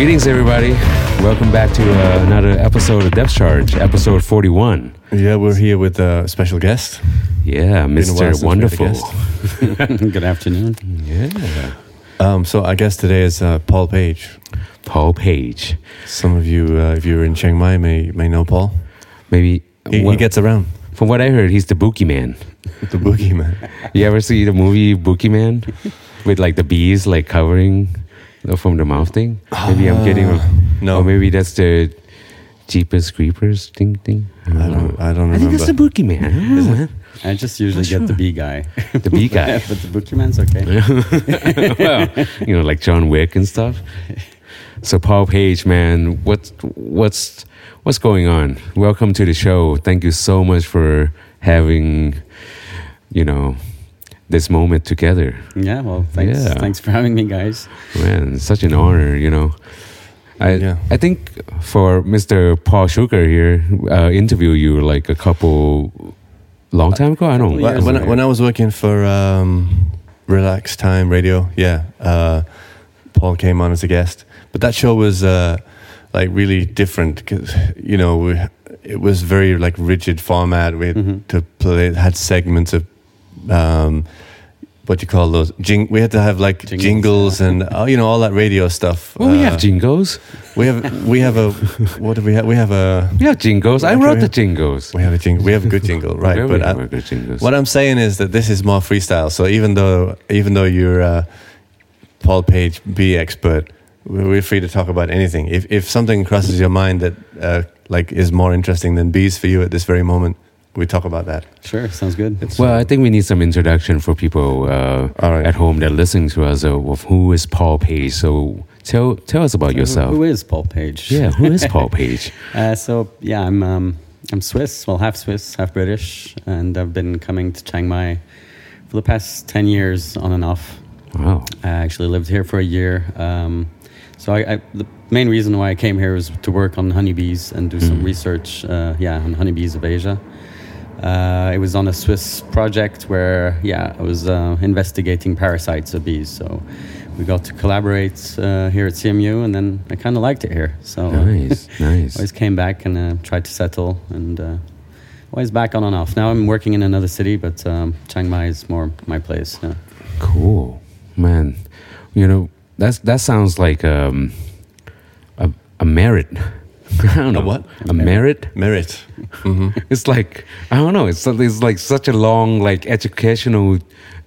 Greetings, everybody. Welcome back to uh, another episode of Depth Charge, episode 41. Yeah, we're here with a special guest. Yeah, Been a while Mr. since we Wonderful. Good afternoon. Yeah. Um, so our guest today is uh, Paul Page. Paul Page. Some of you, uh, if you're in Chiang Mai, may may know Paul. Maybe. He, what- he gets around. from what I heard, he's the Bookie Man. The boogeyman. You ever see the movie Bookie Man? With like the bees like covering the- from the mouth thing? Maybe I'm getting. Ah, no. Or maybe that's the Jeepers Creepers thing thing. I don't. I don't I think remember. that's the Bookie Man. I don't know. I just usually get the bee guy. The bee guy. but the bookman's okay. well, you know, like John Wick and stuff. So Paul Page, man, what's what's what's going on? Welcome to the show. Thank you so much for having, you know, this moment together. Yeah, well, thanks. Yeah. Thanks for having me, guys. Man, such an honor, you know. I Yeah. I think for Mr. Paul Sugar here, uh, interview you like a couple long time ago. I don't know. Couple When, when, I, when I was working for um, Relax Time Radio, yeah, uh, Paul came on as a guest. But that show was uh, like really different because you know we, it was very like rigid format. We had Mhm. to play it had segments of um, what you call those. Jing, we had to have like Jingles, jingles, and uh, you know all that radio stuff. Well, we Uh, have jingles. we have we have a what do we have? We have a We have jingles. I wrote the jingles. we have a jingle. We have a good jingle, right? Yeah, but have I- a good jingles. what I'm saying is that this is more freestyle. So even though even though you're uh, Paul Page bee expert, we're we're free to talk about anything. If if something crosses your mind that uh, like is more interesting than bees for you at this very moment, we talk about that. Sure, sounds good. Well, I think we need some introduction for people uh, All right. at home that are listening to us uh, of who is Paul Page. So tell tell us about Who- yourself. Who is Paul Page? yeah, who is Paul Page? Uh, so yeah, I'm um, I'm Swiss. Well, half Swiss, half British, and I've been coming to Chiang Mai for the past ten years, on and off. Wow. I actually lived here for a year. Um, so I, I, the main reason why I came here was to work on honeybees and do some Mhm. research, uh, yeah, on honeybees of Asia. Uh, it was on a Swiss project where, yeah, I was uh, investigating parasites of bees. So we got to collaborate uh, here at CMU, and then I kind of liked it here. So Nice, nice. always came back and uh, tried to settle, and uh, always back on and off. Now I'm working in another city, but um, Chiang Mai is more my place. Yeah. Cool, man. You know that's that sounds like um, a a merit. I don't know what? A merit. Merit. hmm It's like I don't know. It's it's like such a long like educational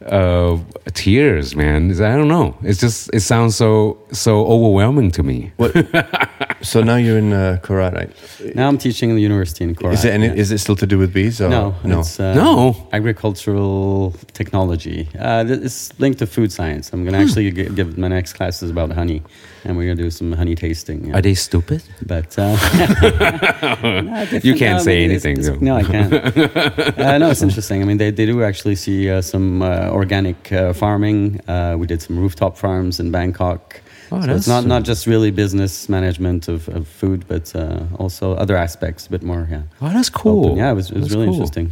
uh tears, man. It's- I don't know. It's just it sounds so so overwhelming to me. What? so now you're in uh, Korat, right? Now I'm teaching in the university in Korat. Is it any, yeah. is it still to do with bees? Or? no, no. It's, uh, No. agricultural technology. Uh, it's linked to food science. I'm Hmm. going to actually g- give my next classes about honey, and we're going to do some honey tasting. yeah. Are they stupid? But uh, no, You can't no, I say mean, anything, it's- though. No, I can't. uh, no, it's interesting. I mean, they, they do actually see uh, some uh, organic uh, farming. Uh, we did some rooftop farms in Bangkok. Oh, so it's not, not just really business management of, of food, but uh, also other aspects, a bit more. Yeah, Oh, that's cool. open. Yeah, it was, it was That's really cool. interesting.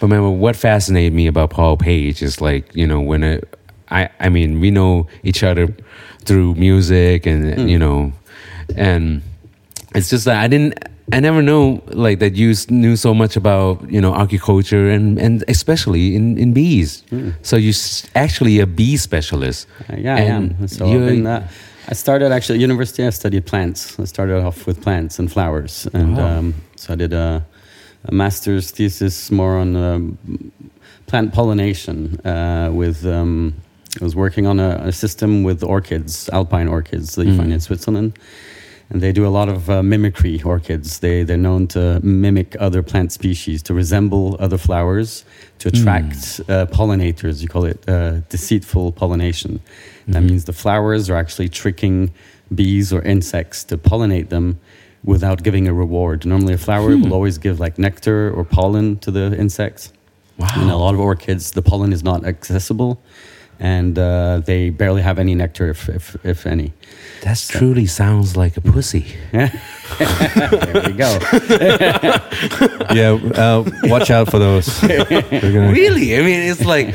But man, what fascinated me about Paul Page is like you know when it, I I mean we know each other through music and Mm. you know, and it's just that I didn't I never know like that you knew so much about you know agriculture and and especially in in bees. Mm. So you're actually a bee specialist. Uh, yeah, I am. So been, uh, I started actually at university. I studied plants. I started off with plants and flowers, and Wow. um, so I did a, a master's thesis more on um, plant pollination. Uh, with um, I was working on a, a system with orchids, alpine orchids that you Mm. find in Switzerland. And they do a lot of uh, mimicry orchids. They, they're known to mimic other plant species, to resemble other flowers, to attract uh, pollinators. You call it uh, deceitful pollination. That Mhm. means the flowers are actually tricking bees or insects to pollinate them without giving a reward. Normally, a flower Hmm. will always give like nectar or pollen to the insects. Wow. In a lot of orchids, the pollen is not accessible. And uh, they barely have any nectar, if if, if any. That truly sounds like a pussy. there we go. yeah, uh, watch out for those. Gonna- Really? I mean, it's like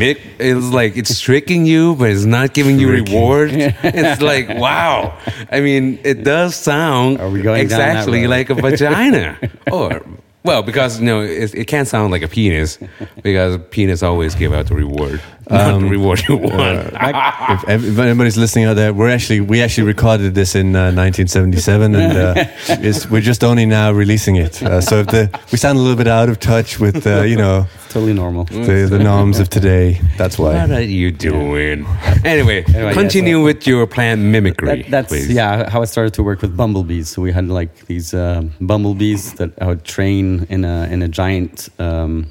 Mick. It's like it's tricking you, but it's not giving you reward. It's like wow. I mean, it does sound Are we going down that exactly like a vagina, or well, because you know it, it can't sound like a penis, because penis always give out the reward, not the reward you want. if, ev- if anybody's listening out there, we're actually we actually recorded this in uh, 1977, and uh, it's, we're just only now releasing it. Uh, so if the we sound a little bit out of touch with uh, you know totally normal. the, the norms of today, that's why. what are you doing? Anyway, yeah, continue so- with your plant mimicry. That, that's please. yeah how I started to work with bumblebees. So we had like these um, bumblebees that I would train in a in a giant um,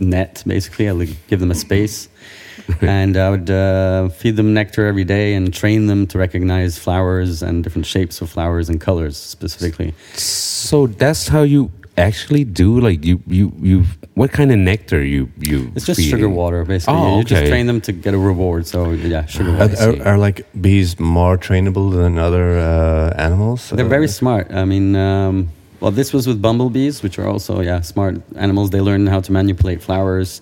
net. Basically, I would give them a space, and I would uh, feed them nectar every day and train them to recognize flowers and different shapes of flowers and colors specifically. So that's how you actually do like you you you what kind of nectar you you It's just feeding? sugar water, basically. Oh, You just train them to get a reward. So yeah, sugar water. see. are, are like bees more trainable than other uh, animals? They're Uh, very smart. I mean, um, well, this was with bumblebees, which are also yeah smart animals. They learn how to manipulate flowers.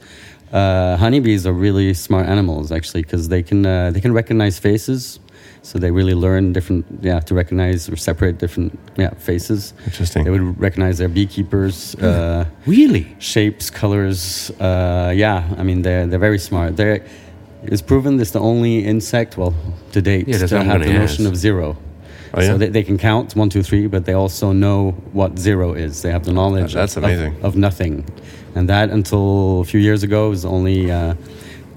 Uh, honeybees are really smart animals actually because they can uh, they can recognize faces. So they really learn different yeah to recognize or separate different yeah faces. Interesting. They would recognize their beekeepers. Uh, really shapes, colors. Uh, yeah, I mean they're they're very smart. They're it's proven this the only insect, well, to date, Yeah, to have the notion ask. of zero. Oh, yeah? So they, they can count one, two, three, but they also know what zero is. They have the knowledge. That's of, amazing. Of, of nothing, and that until a few years ago was only uh,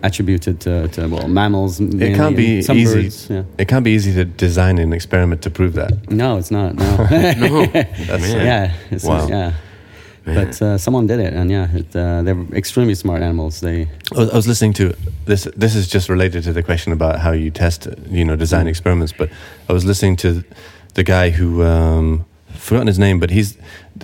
attributed to, to well mammals. It can't be easy. Birds, yeah. It can't be easy to design an experiment to prove that. No, it's not. No. no yeah. It's, Wow. Yeah. Man. But uh, someone did it, and yeah, it, uh, they're extremely smart animals. They I was, listening to this. This is just related to the question about how you test, you know, design Mm. experiments. But I was listening to the guy who um, forgotten his name, but he's,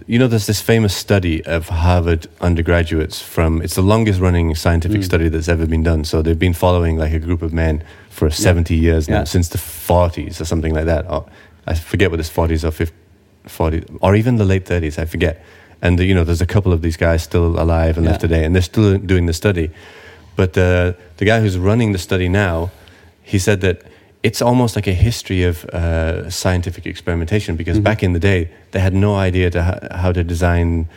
you know, there's this famous study of Harvard undergraduates from. It's the longest running scientific Mm. study that's ever been done. So they've been following like a group of men for 70 years now, Yeah. since the 40s or something like that. Or, I forget what this 40s or 50, 40 or even the late 30s. I forget. And you know, there's a couple of these guys still alive and Yeah. left today, and they're still doing the study. But uh, the guy who's running the study now, he said that it's almost like a history of uh, scientific experimentation because Mhm. back in the day they had no idea to ho- how to design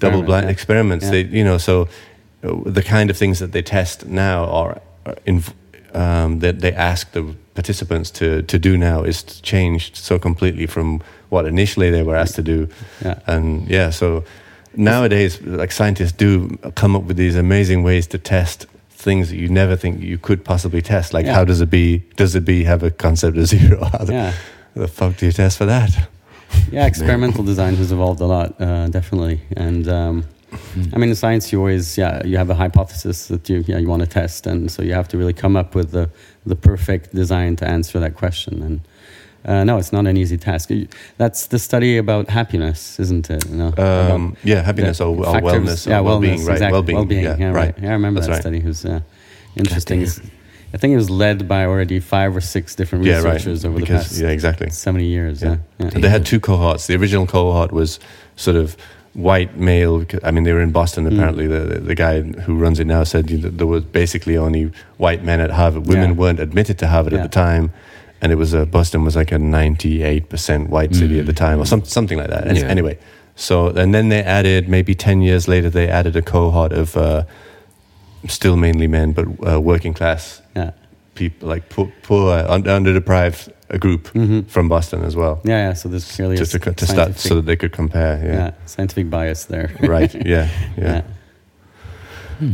double blind yeah. experiments. Yeah. They, you know, so uh, the kind of things that they test now are, are inv- um, that they ask the participants to, to do now is changed so completely from what initially they were asked to do. Yeah. And yeah, so nowadays, like scientists do come up with these amazing ways to test things that you never think you could possibly test. Like, Yeah. how does a bee does a bee have a concept of zero? How the, yeah. the fuck do you test for that? Yeah, experimental design has evolved a lot, uh, definitely. And um, I mean, in science, you always, yeah, you have a hypothesis that you, yeah, you want to test, and so you have to really come up with the the perfect design to answer that question. And uh, no, it's not an easy task. That's the study about happiness, isn't it? About Um, yeah, happiness or, or wellness or yeah, well-being, wellness, right? exactly. Well-being, well-being, yeah, yeah, right. Yeah, I remember That's that right. study. It was uh, interesting. I think it was led by already five or six different Yeah, right. researchers over the past yeah, exactly. so many years. Yeah, yeah. And they had two cohorts. The original cohort was sort of white male. I mean, they were in Boston. Mm. Apparently, the the guy who runs it now said you know, there was basically only white men at Harvard. Women Yeah. weren't admitted to Harvard Yeah. at the time, and it was a Boston was like a ninety eight percent white city at the time, or some, something like that. Yeah. Anyway, so and then they added maybe ten years later they added a cohort of uh, still mainly men, but uh, working class yeah. people like poor, poor uh, un- underdeprived a group Mhm. from Boston as well Yeah, yeah. So there's clearly just a to, to start so that they could compare. yeah. Yeah, scientific bias there. right. Yeah, yeah. Yeah.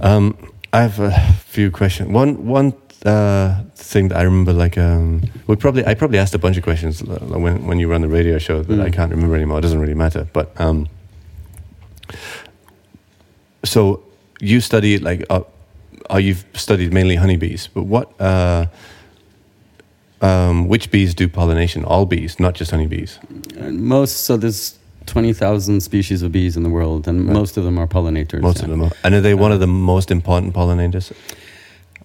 Um, I have a few questions. One one uh, thing that I remember, like, um, we probably I probably asked a bunch of questions uh, when when you run the radio show that I Mm. can't remember anymore. It doesn't really matter. But um, so you study like, uh, uh, you've studied mainly honeybees, but what? Uh, um, which bees do pollination? All bees, not just honeybees. Most so there's twenty thousand species of bees in the world, and Right. most of them are pollinators. Most yeah. of them are. And are they one of the most important pollinators?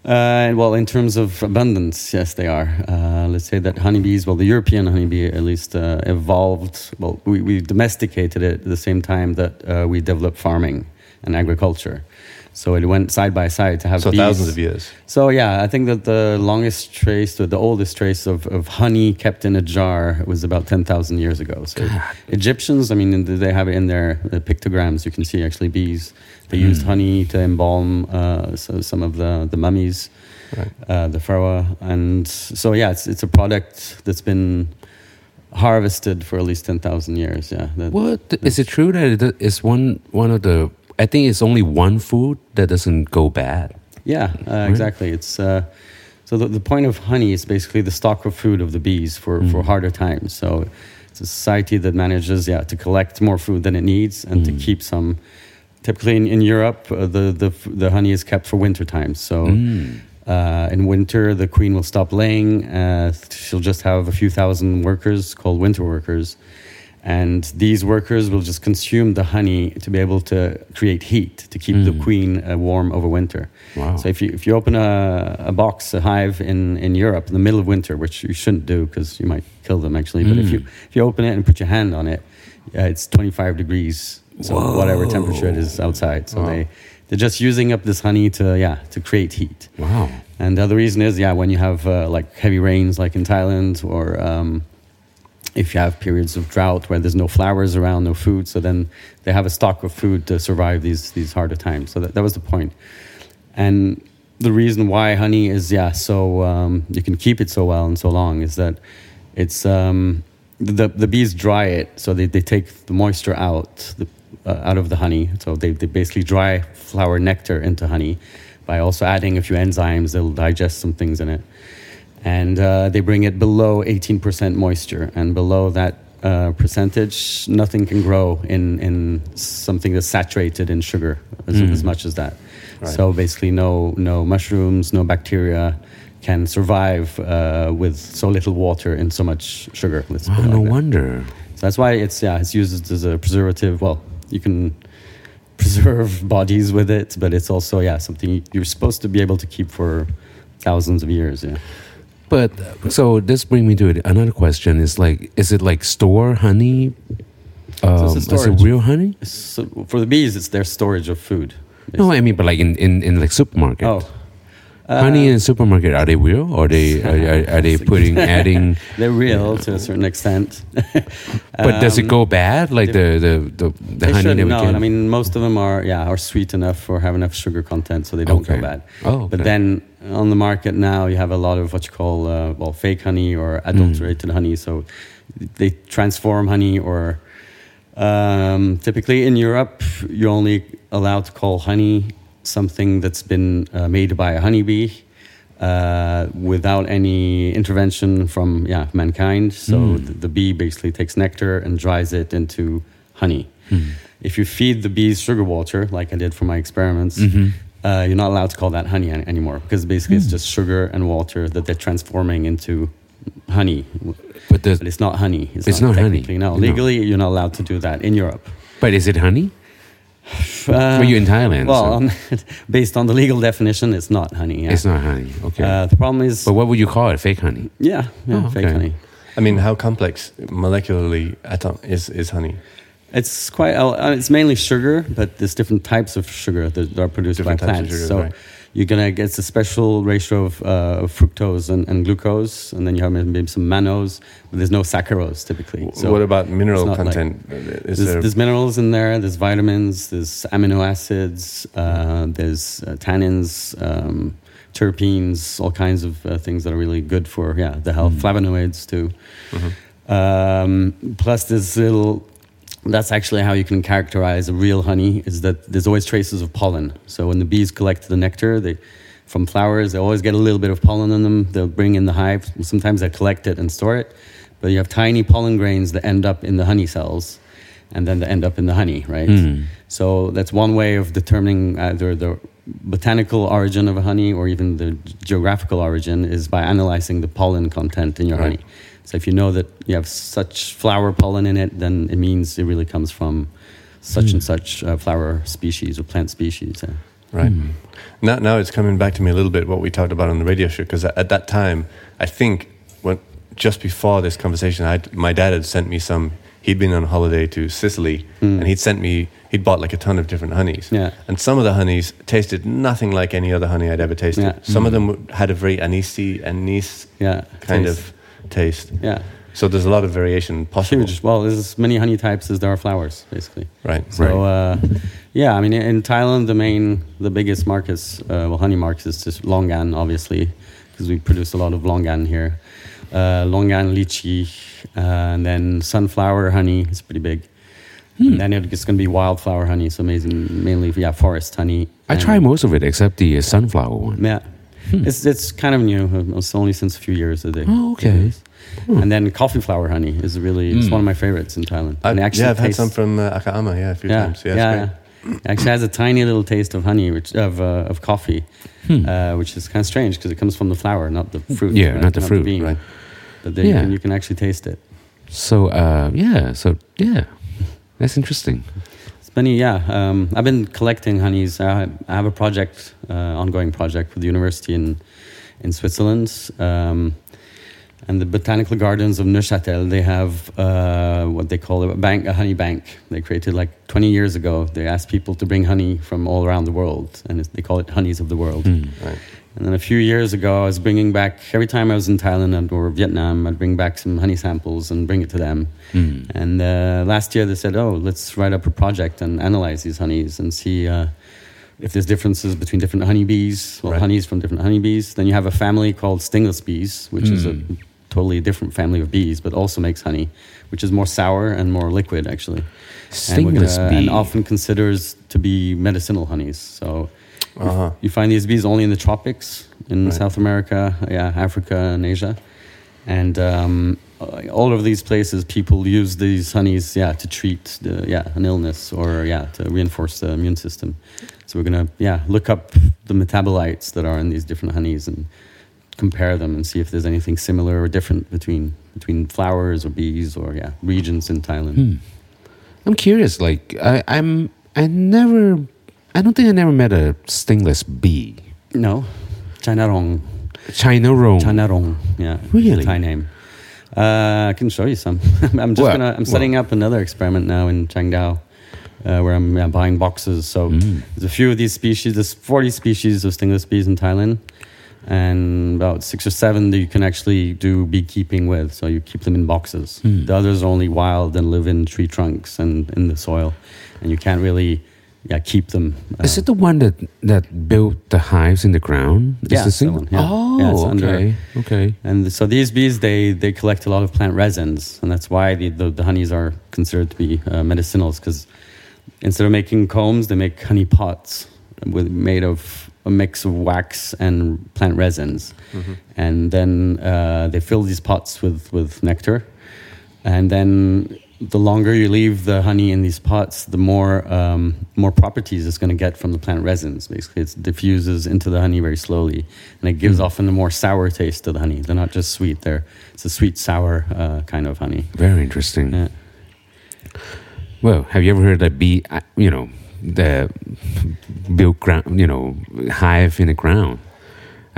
Uh, well, in terms of abundance, yes, they are. Uh, let's say that honeybees, well, the European honeybee at least uh, evolved. Well, we, we domesticated it at the same time that uh, we developed farming and agriculture. So it went side by side to have So thousands of years. So yeah, I think that the longest trace, or the oldest trace of, of honey kept in a jar was about ten thousand years ago. So Egyptians, I mean, they have it in their pictograms. You can see actually bees. They used honey to embalm uh, so some of the the mummies, Right. uh, the pharaoh, and so yeah, it's it's a product that's been harvested for at least ten thousand years. Yeah. That- What is it true that it is one one of the? I think it's only one food that doesn't go bad. Yeah, uh, exactly. It's uh, so the, the point of honey is basically the stock of food of the bees for, for harder times. So it's a society that manages, yeah, to collect more food than it needs and to keep some. Typically in, in Europe, uh, the, the the honey is kept for winter times. So uh, in winter, the queen will stop laying. Uh, she'll just have a few thousand workers called winter workers. And these workers will just consume the honey to be able to create heat to keep the queen uh, warm over winter. Wow. So if you if you open a, a box, a hive in, in Europe in the middle of winter, which you shouldn't do because you might kill them actually, but if you if you open it and put your hand on it, uh, it's 25 degrees, so whatever temperature it is outside. So Wow. they they're just using up this honey to yeah to create heat. Wow. And the other reason is, yeah, when you have uh, like heavy rains, like in Thailand, or um, if you have periods of drought where there's no flowers around, no food, so then they have a stock of food to survive these these harder times. So that, that was the point. And the reason why honey is, yeah, so um, you can keep it so well and so long is that it's um, the the bees dry it, so they, they take the moisture out the, uh, out of the honey. So they, they basically dry flower nectar into honey by also adding a few enzymes. They'll digest some things in it, and uh, they bring it below 18% moisture, and below that uh, percentage, nothing can grow in in something that's saturated in sugar as, as much as that. Right. So basically, no no mushrooms, no bacteria can survive uh, with so little water and so much sugar. Wow. it No that. wonder. So that's why it's yeah, it's used as a preservative. Well, you can preserve bodies with it, but it's also yeah something you're supposed to be able to keep for thousands of years. Yeah. But so this brings me to another question: Is like, is it like store honey? Um, it's is it real honey? So for the bees, it's their storage of food. No, I mean, but like in in, in like supermarket. Oh. honey Uh, in supermarket are they real or they are, are, are they putting adding? They're real to a certain extent. But does it Um, go bad? Like the the the, the honey that we no. I mean, most of them are yeah are sweet enough or have enough sugar content, so they don't Okay. go bad. Oh, But then on the market now, you have a lot of what you call uh, well fake honey or adulterated honey. So they transform honey, or um, typically in Europe, you're only allowed to call honey something that's been uh, made by a honeybee. Uh, without any intervention from yeah mankind, so the, the bee basically takes nectar and dries it into honey. If you feed the bees sugar water, like I did for my experiments, uh, you're not allowed to call that honey an- anymore because basically it's just sugar and water that they're transforming into honey. but the, But it's not honey. It's not honey. technically, No, No. legally you're not allowed to do that in Europe. but is it honey? Uh, Were you in Thailand? well, so on, based on the legal definition, it's not honey. Yeah. it's not honey. Okay. Uh, the problem is, but what would you call it? Fake honey? yeah, yeah, Oh, fake okay. honey. I mean, how complex molecularly atom is is honey? It's quite. Uh, it's mainly sugar, but there's different types of sugar that are produced Different by plants. sugar, so right. you're gonna get a special ratio of, uh, of fructose and, and glucose, and then you have maybe some mannose, but there's no saccharose typically. So what about mineral like- content? is there's, there there's minerals in there. There's vitamins. There's amino acids. Uh, there's uh, tannins, um, terpenes, all kinds of uh, things that are really good for yeah the health. Flavonoids too. Um, plus, there's little. That's actually how you can characterize a real honey. Is that there's always traces of pollen. So when the bees collect the nectar, they from flowers, they always get a little bit of pollen in them. They'll bring in the hive. Sometimes they collect it and store it, but you have tiny pollen grains that end up in the honey cells, and then they end up in the honey, right? Mm. So that's one way of determining either the botanical origin of a honey or even the geographical origin is by analyzing the pollen content in your Right. honey. So if you know that you have such flower pollen in it, then it means it really comes from such and such uh, flower species or plant species. yeah. right? Now, now it's coming back to me a little bit what we talked about on the radio show because at that time, I think when just before this conversation, i my dad had sent me some. He'd been on holiday to Sicily, Mm. and he'd sent me. He'd bought like a ton of different honeys, Yeah. and some of the honeys tasted nothing like any other honey I'd ever tasted. Yeah. Some of them had a very anisey, anise Yeah. kind taste. of taste. Yeah. So there's a lot of variation possible. Huge. Well, there's as many honey types as there are flowers, basically. Right. So, uh, yeah, I mean, in Thailand, the main, the biggest markets, uh, well, honey markets is just Longan, obviously, because we produce a lot of Longan here. Uh, Longan, lychee, uh, and then sunflower honey is pretty big. Hmm. And then it's going to be wildflower honey, so amazing, mainly, yeah, forest honey. I try most of it except the uh, sunflower one. Yeah. It's, it's kind of new. It's only since a few years that they. Oh, okay. And then coffee flower honey is really, it's Mm. one of my favorites in Thailand. I, And actually yeah, I've had some from uh, Akha Ama, yeah, a few yeah, times. yeah, Yeah, yeah. Actually has a tiny little taste of honey, which of uh, of coffee, Hmm. uh, which is kind of strange because it comes from the flower, not the fruit. Yeah, right? not the fruit, bean. right. But then Yeah. you, can, you can actually taste it. So uh, yeah, so yeah, that's interesting. Many, yeah. Um, I've been collecting honeys. I, I have a project, uh, ongoing project with the university in in Switzerland. Um, and the botanical gardens of Neuchâtel, they have uh, what they call a bank, a honey bank. They created like 20 years ago. They asked people to bring honey from all around the world, and they call it honeys of the world. Hmm. Right. And then a few years ago, I was bringing back every time I was in Thailand or Vietnam, I'd bring back some honey samples and bring it to them. Hmm. And uh, last year they said, "Oh, let's write up a project and analyze these honeys and see uh, if there's differences between different honeybees, well, Right. honeys from different honeybees." Then you have a family called stingless bees, which is a Mm. totally different family of bees, but also makes honey, which is more sour and more liquid, actually. Stingless gonna- bee. and often considers to be medicinal honeys. So Uh-huh. you find these bees only in the tropics, in Right. South America, yeah, Africa, and Asia. And um, all of these places, people use these honeys, yeah, to treat the, yeah an illness or yeah to reinforce the immune system. So we're gonna yeah look up the metabolites that are in these different honeys and compare them and see if there's anything similar or different between between flowers or bees or yeah regions in Thailand. Hmm. I'm curious. Like I, I'm, I never, I don't think I never met a stingless bee. No, Chanarong. China roam. Chanarong, yeah. Really? Thai name. Uh, I can show you some. I'm just Well, gonna. I'm setting up another experiment now in Chiang Dao, uh, where I'm yeah, buying boxes. So Mm. there's a few of these species. There's 40 species of stingless bees in Thailand, and about six or seven that you can actually do beekeeping with. So you keep them in boxes. Mm. The others are only wild and live in tree trunks and in the soil, and you can't really, yeah, keep them. uh, Is it the one that that built the hives in the ground? Is Yeah, the sing- one, yeah. Oh, Yeah, it's under- okay, okay. And so these bees, they, they collect a lot of plant resins, and that's why the, the, the honeys are considered to be uh, medicinals. Because instead of making combs, they make honey pots with made of a mix of wax and plant resins, Mhm. and then uh, they fill these pots with with nectar, and then the longer you leave the honey in these pots, the more um, more properties it's going to get from the plant resins. Basically, it diffuses into the honey very slowly, and it gives Mm. often a more sour taste to the honey. They're not just sweet; they're it's a sweet sour uh, kind of honey. Very interesting. Yeah. Well, have you ever heard that bee? uh, You know, the built ground. You know, hive in the ground.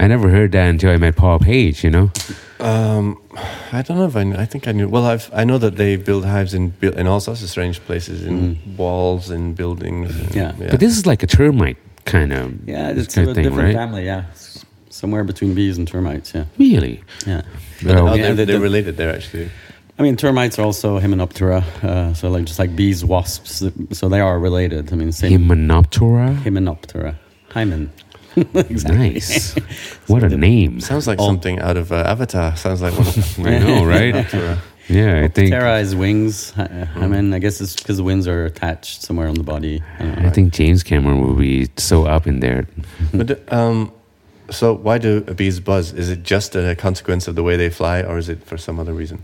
I never heard that until I met Paul Page. You know. Um, I don't know if I. Knew, I think I knew. Well, I've I know that they build hives in in all sorts of strange places, in walls, and buildings. and- Mm. Yeah. But this is like a termite kind of Yeah, it's kind a of thing, different right? family. Yeah, S- somewhere between bees and termites. Yeah, Really? yeah. Well, oh, yeah, they're, the- they're related there actually. I mean, termites are also Hymenoptera, uh, so like just like bees, wasps. So they are related. I mean, same Hymenoptera. Hymenoptera. Hymen. exactly. Nice. What a name. Sounds like Oh. something out of uh, Avatar. Sounds like one of I know, right? Avatar. Yeah, I think. Ptera is wings. I mean, I guess it's because the wings are attached somewhere on the body. I don't know. I think James Cameron will be so up in there. but um, so why do bees buzz? Is it just a consequence of the way they fly, or is it for some other reason?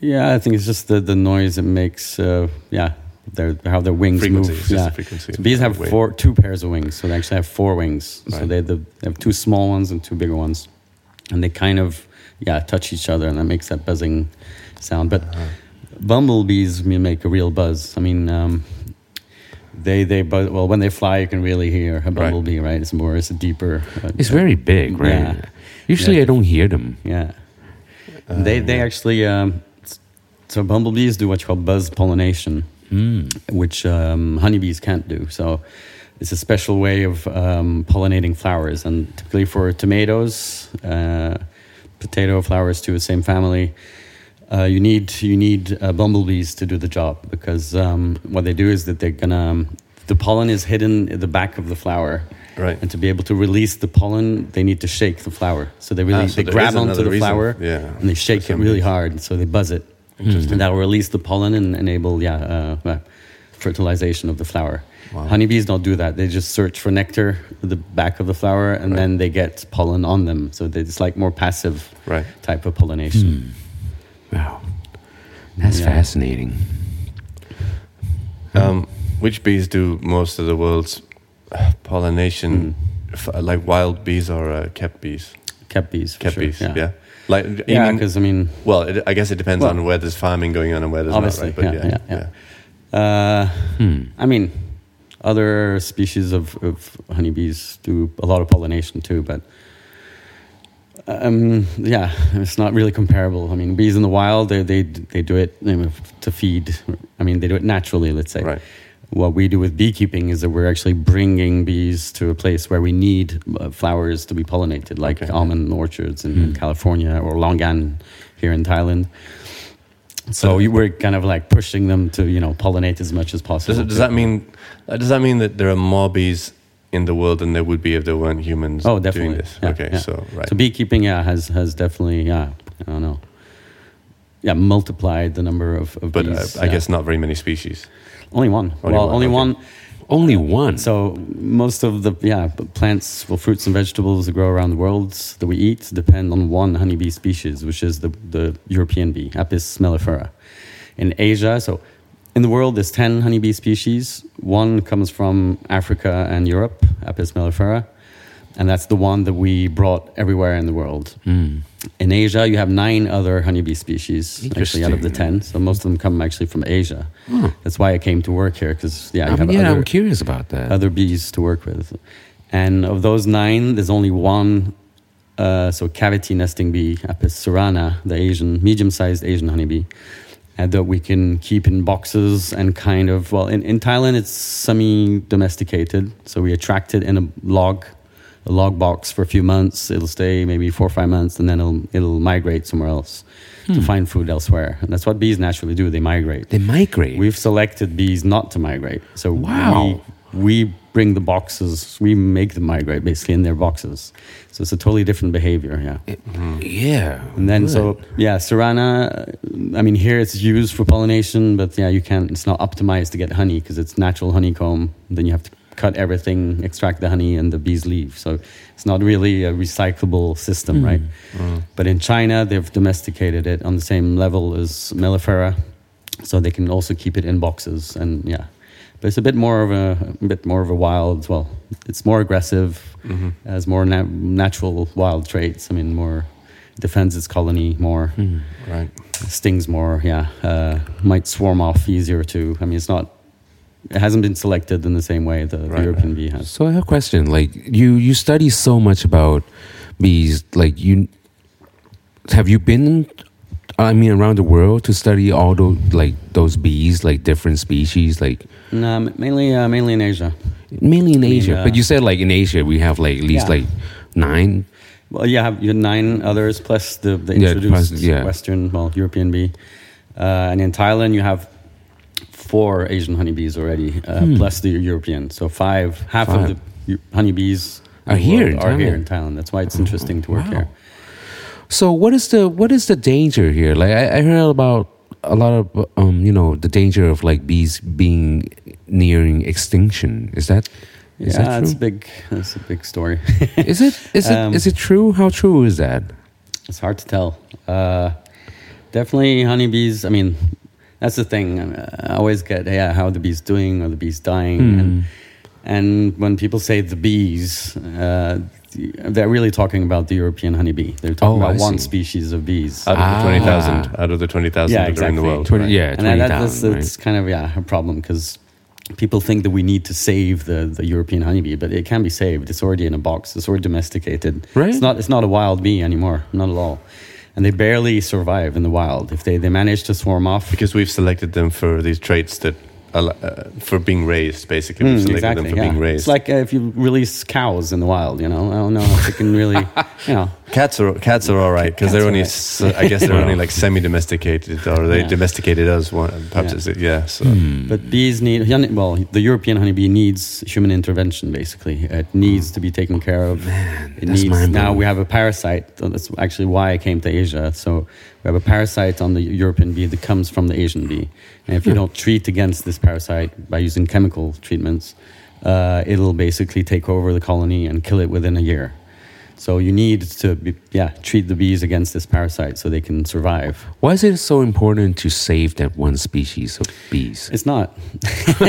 Yeah, I think it's just the, the noise it makes. Uh, yeah, their, how their wings Frequency. move. It's just yeah. the frequency. So bees have four, two pairs of wings, so they actually have four wings. So Right. they, the, they have two small ones and two bigger ones, and they kind of yeah touch each other, and that makes that buzzing sound. But Uh-huh. bumblebees make a real buzz. I mean, um, They they but well when they fly you can really hear a bumblebee right. It's more it's a deeper. uh, It's very big, right? Yeah. Usually Yeah. I don't hear them. Yeah. they they actually um, so bumblebees do what you call buzz pollination, Mm. which um, honeybees can't do. So it's a special way of um, pollinating flowers, and typically for tomatoes, uh, potato flowers too, same family. Uh, you need you need uh, bumblebees to do the job because um, what they do is that they're gonna um, the pollen is hidden at the back of the flower, Right. and to be able to release the pollen, they need to shake the flower. So they really Ah, so they grab onto the reason. flower Yeah, and they shake it really hard, so they buzz it, and that will release the pollen and enable yeah uh, uh, fertilization of the flower. Wow. Honeybees don't do that; they just search for nectar at the back of the flower, and Right. then they get pollen on them. So it's like more passive Right. type of pollination. Hmm. Wow. That's Yeah. fascinating. Um, which bees do most of the world's uh, pollination? F- like wild bees or uh, kept bees? Kept bees, Kept sure, bees, yeah, yeah. Like, yeah. Because I mean, well, it, I guess it depends Well- on where there's farming going on and where there's Obviously, not, right? yeah, yeah, yeah. uh, Hmm. I mean, other species of, of honeybees do a lot of pollination too, but um, yeah, it's not really comparable. I mean, bees in the wild, they they they do it to feed. I mean, they do it naturally. Let's say. Right. What we do with beekeeping is that we're actually bringing bees to a place where we need uh, flowers to be pollinated, like Okay. almond orchards in, in California or longan here in Thailand. So we- we're kind of like pushing them to you know pollinate as much as possible. Does, does that mean uh, does that mean that there are more bees in the world than there would be if there weren't humans Oh, definitely. doing this? Yeah, okay, yeah. so right. So beekeeping, yeah, has has definitely, yeah, I don't know, yeah, multiplied the number of, of but uh. I yeah. guess not very many species. Only one. Only well, one, only okay. one. Only one. So most of the yeah plants, well, fruits and vegetables that grow around the world that we eat depend on one honeybee species, which is the the European bee, Apis mellifera. In Asia, so in the world, there's ten honeybee species. One comes from Africa and Europe, Apis mellifera, and that's the one that we brought everywhere in the world. Hmm. In Asia, you have nine other honeybee species, actually out of the ten. So most of them come actually from Asia. That's why I came to work here because yeah, you I mean, have yeah, other, I'm curious about that. other bees to work with. And of those nine, there's only one, uh, so cavity nesting bee, Apis cerana, the Asian, medium-sized Asian honeybee, and that we can keep in boxes and kind of, well, in, in Thailand, it's semi-domesticated. So we attract it in a log, a log box for a few months. It'll stay maybe four or five months, and then it'll, it'll migrate somewhere else to find food elsewhere. And that's what bees naturally do. They migrate. they migrate. We've selected bees not to migrate. So Wow. we, we bring the boxes, we make them migrate basically in their boxes. So it's a totally different behavior, yeah. yeah. And then good. so yeah, Cerana. uh, I mean, here it's used for pollination, but yeah, you can't. It's not optimized to get honey because it's natural honeycomb. Then you have to cut everything, extract the honey, and the bees leave. So it's not really a recyclable system, mm. right? Mm. But in China, they've domesticated it on the same level as Mellifera, so they can also keep it in boxes. And yeah, but it's a bit more of a, a bit more of a wild. Well, it's more aggressive, mm-hmm. has more na- natural wild traits. I mean, more defends its colony more, mm, Right. stings more. Yeah, uh, might swarm off easier too. I mean, it's not. It hasn't been selected in the same way the, the European bee has. So I have a question. Like you, you study so much about bees. Like you, have you been? I mean, around the world to study all those like those bees, like different species, like No, mainly uh, mainly in Asia. mainly in mean, Asia. uh, but you said like in Asia we have like at least Yeah. like nine. Well, you have you have nine others plus the, the Yeah, introduced plus- yeah. Western, well, European bee. Uh, and in Thailand, you have four Asian honeybees already, uh, plus the European. So five, half Hmm. Five. of the honeybees Are here in are here Thailand. in Thailand. That's why it's interesting to work wow. here. So what is the what is the danger here? Like I, I heard about a lot of um you know the danger of like bees being nearing extinction. Is that is yeah, that it's true? big. That's a big story. is it is it Um, is it true? How true is that? It's hard to tell. Uh, definitely honeybees. I mean, that's the thing. I always get, yeah, how are the bees doing or the bees dying? Hmm. And, and when people say the bees, uh, they're really talking about the European honeybee. They're talking Oh, about I one see. species of bees. Out of Ah. the 20,000, out of the 20,000 Yeah, that are in the exactly. world. Twenty, right? yeah, and that, twenty that's, thousand. that's kind of, yeah, a problem because people think that we need to save the, the European honeybee, but it can be saved. It's already in a box. It's already domesticated. Right. It's not. It's not a wild bee anymore. Not at all. And they barely survive in the wild. If they, they manage to swarm off, Because we've selected them for these traits that for being raised. Basically, Mm, selected exactly. them for yeah. being raised. It's like uh, if you release cows in the wild. You know, I don't know if you can really. You know, Cats are cats are all right because they're only right. s- I guess they're only like semi-domesticated or they Yeah. domesticated us one perhaps Yeah. it's yeah so Hmm. But bees need, well, the European honeybee needs human intervention, basically. It needs to be taken care of. it that's needs, mind-blowing. now we have a parasite. That's actually why I came to Asia. So we have a parasite on the European bee that comes from the Asian bee. And if you don't treat against this parasite by using chemical treatments, uh, it'll basically take over the colony and kill it within a year. So you need to, be, yeah, treat the bees against this parasite so they can survive. Why is it so important to save that one species of bees? It's not.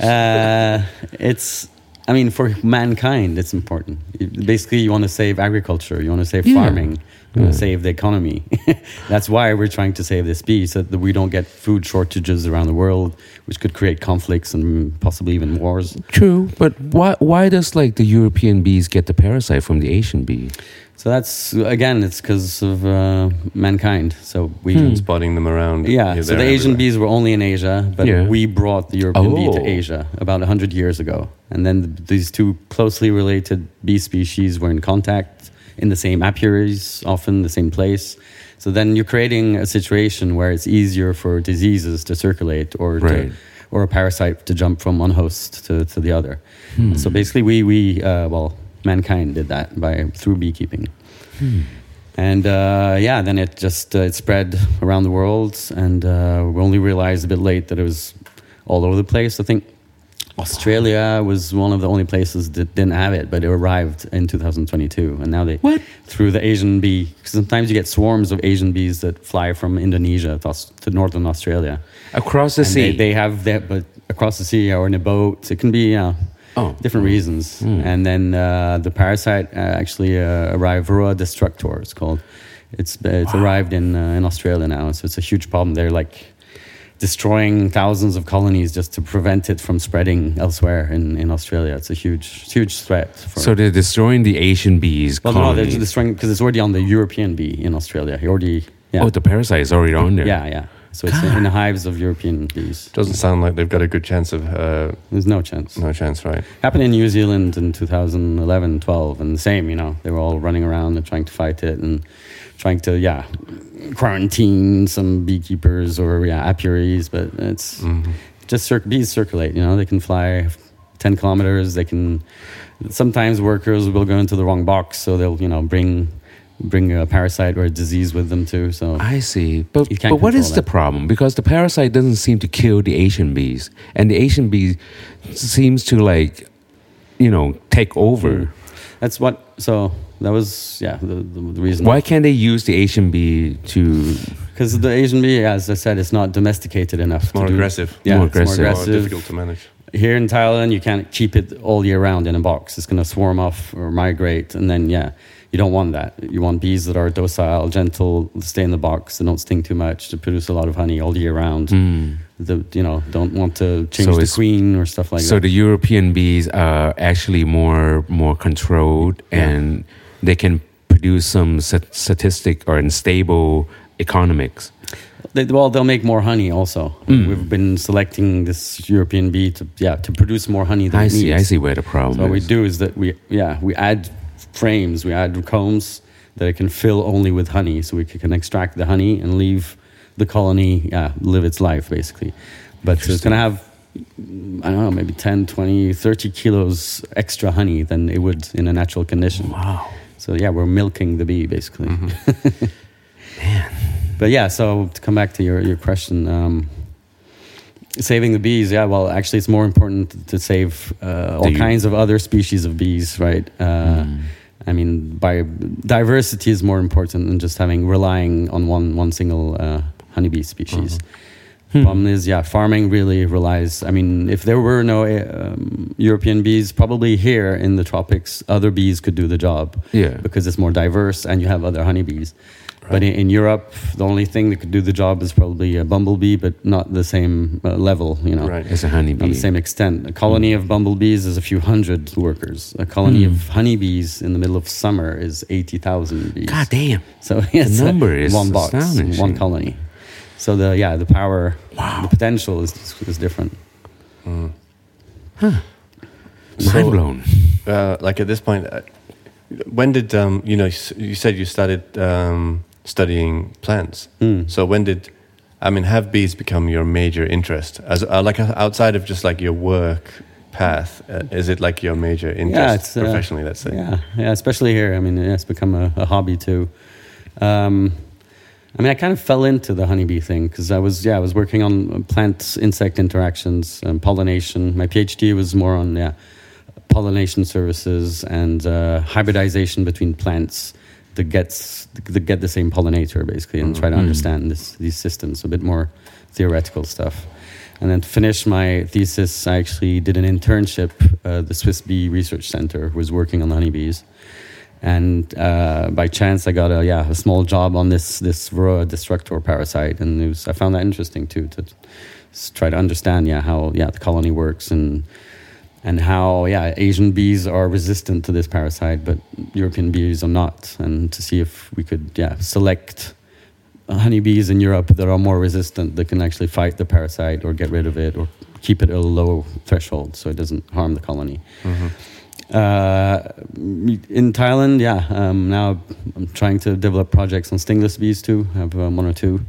uh, it's. I mean, for mankind, it's important. Basically, you want to save agriculture. You want to save Yeah. farming. You Yeah. save the economy. That's why we're trying to save this bee, so that we don't get food shortages around the world, which could create conflicts and possibly even wars. True, but why why does like the European bees get the parasite from the Asian bee? So that's again, it's because of uh, mankind. So we. Hmm. spotting them around Yeah, here, so there, the Asian everywhere. bees were only in Asia, but Yeah. we brought the European bee to Oh. Asia about 100 years ago. And then th- these two closely related bee species were in contact in the same apiaries, often the same place. So then you're creating a situation where it's easier for diseases to circulate or Right. to, or a parasite to jump from one host to, to the other. Hmm. So basically, we, we uh, well, mankind did that by through beekeeping. Hmm. And uh, yeah, then it just uh, it spread around the world, and uh, we only realized a bit late that it was all over the place. I think Australia was one of the only places that didn't have it, but it arrived in 2022, and now they What? through the Asian bee. 'cause Sometimes you get swarms of Asian bees that fly from Indonesia to, to northern Australia. Across the and sea. They, they have that, but across the sea or in a boat, it can be yeah, oh, different reasons. Mm. And then uh, the parasite uh, actually uh, arrived, Varroa destructor, it's called. It's, it's Wow. arrived in, uh, in Australia now, so it's a huge problem. They're like destroying thousands of colonies just to prevent it from spreading elsewhere in, in Australia. It's a huge, huge threat. For, so they're destroying the Asian bees. well, no, they're destroying because it's already on the European bee in Australia. He already, yeah, Oh, the parasite is already on there. yeah, yeah. So it's in the hives of European bees. doesn't sound like they've got a good chance of uh, There's no chance. no chance right Happened in New Zealand in 2011, 12, and the same, you know, they were all running around and trying to fight it and trying to, yeah, quarantine some beekeepers or, yeah, apiaries, but it's Mhm. just cir- bees circulate, you know, they can fly 10 kilometers, they can, sometimes workers will go into the wrong box, so they'll, you know, bring bring a parasite or a disease with them too, so. I see. But, but what is control the problem? Because the parasite doesn't seem to kill the Asian bees. And the Asian bee seems to like, you know, take over. Mm. That's what, so that was, yeah, the, the, the reason. Why can't they use the Asian bee to. Because the Asian bee, as I said, it's not domesticated enough. it's more do- aggressive Yeah, More it's more aggressive. more difficult to manage Here in Thailand, you can't keep it all year round in a box. It's going to swarm off or migrate, and then yeah, you don't want that. You want bees that are docile, gentle, stay in the box, that don't sting too much, to produce a lot of honey all year round. Mm. The, you know, don't want to change So the queen or stuff like so that. So the European bees are actually more more controlled Yeah. and they can produce some stat- statistic or unstable economics. They, well, they'll make more honey also. Mm. We've been selecting this European bee to yeah to produce more honey than I see. needs. I see where the problem So what we do is that we yeah we add frames, we add combs that it can fill only with honey, so we can extract the honey and leave the colony yeah live its life basically. But it's going to have I don't know maybe 10, 20, 30 kilos extra honey than it would in a natural condition. Wow. So yeah, we're milking the bee basically. Mhm. But yeah, so to come back to your, your question, um, saving the bees, yeah, well, actually, it's more important to save uh, all you- kinds of other species of bees, right? Uh, Mm. I mean, by diversity is more important than just having relying on one one single uh, honeybee species. Problem is, yeah, farming really relies. I mean, if there were no um, European bees, probably here in the tropics, other bees could do the job. Yeah. Because it's more diverse and you have other honeybees. But in, in Europe, the only thing that could do the job is probably a bumblebee, but not the same uh, level, you know. Right. It's a Not honeybee. the same extent. A colony of bumblebees is a few hundred workers. A colony Hmm. of honeybees in the middle of summer is 80,000 bees. God damn. So it's a- number is one box, astonishing. one colony. So the yeah, the power, the potential is is different. Mind So- blown. Uh, like at this point, uh, when did um, you know? You said you started um, studying plants. Mm. So when did I mean have bees become your major interest? As uh, like uh, outside of just like your work path, uh, is it like your major interest it's, uh, professionally? let's say. Yeah, yeah, especially here. I mean, it's become a, a hobby too. Um, I mean, I kind of fell into the honeybee thing because I was, yeah, I was working on plant insect interactions, um, pollination. My PhD was more on, yeah, pollination services and uh, hybridization between plants that gets that get the same pollinator basically, and try to Mhm. understand this, these systems. A bit more theoretical stuff. And then to finish my thesis, I actually did an internship. Uh, the Swiss Bee Research Center was working on honeybees, and uh, by chance I got a yeah a small job on this this destructor parasite, and was, I found that interesting too to try to understand yeah how yeah the colony works and and how yeah Asian bees are resistant to this parasite, but European bees are not, and to see if we could yeah select honeybees in Europe that are more resistant that can actually fight the parasite or get rid of it or keep it at a low threshold so it doesn't harm the colony. Mhm. Uh, in Thailand, yeah, um, now I'm trying to develop projects on stingless bees too. I have um, one or two.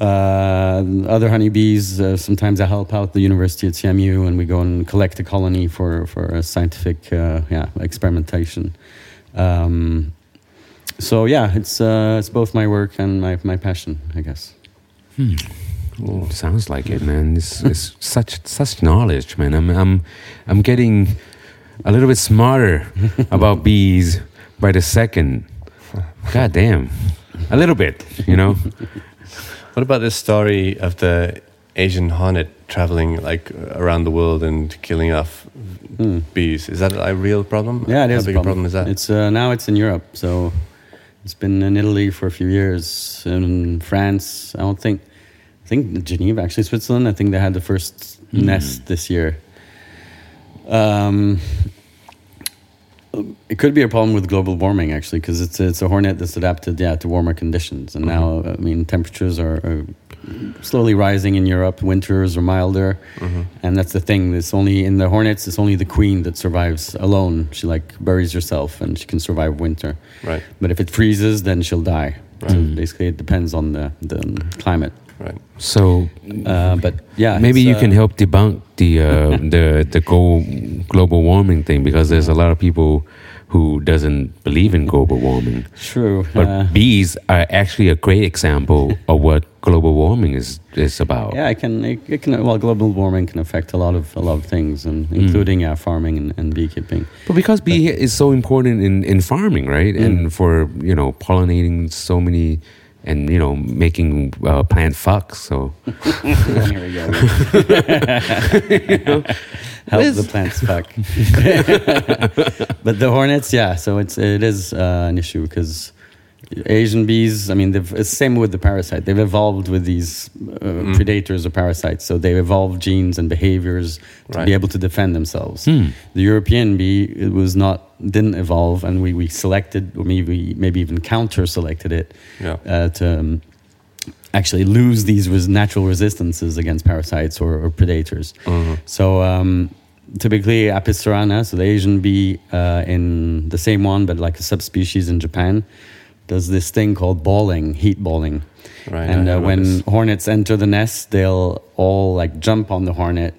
Uh, other honeybees, uh, sometimes I help out the university at CMU and we go and collect a colony for, for a scientific uh, yeah, experimentation. Um, so yeah, it's, uh, it's both my work and my, my passion, I guess. Well, sounds like it, man. It's, it's such such knowledge, man. I'm I'm I'm getting a little bit smarter about bees by the second. God damn, a little bit, you know. What about this story of the Asian hornet traveling like around the world and killing off Hmm. bees? Is that a real problem? Yeah, it How is. big a a problem is that? It's uh, now it's in Europe, so it's been in Italy for a few years. In France, I don't think. I think Geneva, actually, Switzerland. I think they had the first Hmm. nest this year. Um, it could be a problem with global warming, actually, because it's it's a hornet that's adapted, yeah, to warmer conditions. And now, Mm-hmm. I mean, temperatures are, are slowly rising in Europe. Winters are milder, Mhm. and that's the thing. It's only in the hornets. It's only the queen that survives alone. She like buries herself, and she can survive winter. Right, But if it freezes, then she'll die. So Right. basically, it depends on the the climate. Right. So Uh, but yeah, maybe it's, you can uh, help debunk the uh, the the go, global warming thing because there's a lot of people who doesn't believe in global warming. True. But uh, bees are actually a great example of what global warming is is about. yeah, it can. It, it can. Well, global warming can affect a lot of a lot of things, and Mm. including yeah, farming and, and beekeeping. But because bee is so important in, in farming, right? Mm. And for, you know, pollinating so many and, you know, making uh, plant fuck. So, Here we go. Help Liz. the plants fuck. but the hornets, yeah. So it's it is uh, an issue because Asian bees. I mean, the same with the parasite. They've evolved with these uh, predators or parasites. So they evolved genes and behaviors to Right. be able to defend themselves. Hmm. The European bee it was not didn't evolve, and we, we selected or maybe maybe even counter selected it Yeah. uh, to um, actually lose these res- natural resistances against parasites or, or predators. Mhm. So um, typically Apis cerana, so the Asian bee uh, in the same one, but like a subspecies in Japan, does this thing called balling, heat balling. Right. and uh, when this. hornets enter the nest, they'll all like jump on the hornet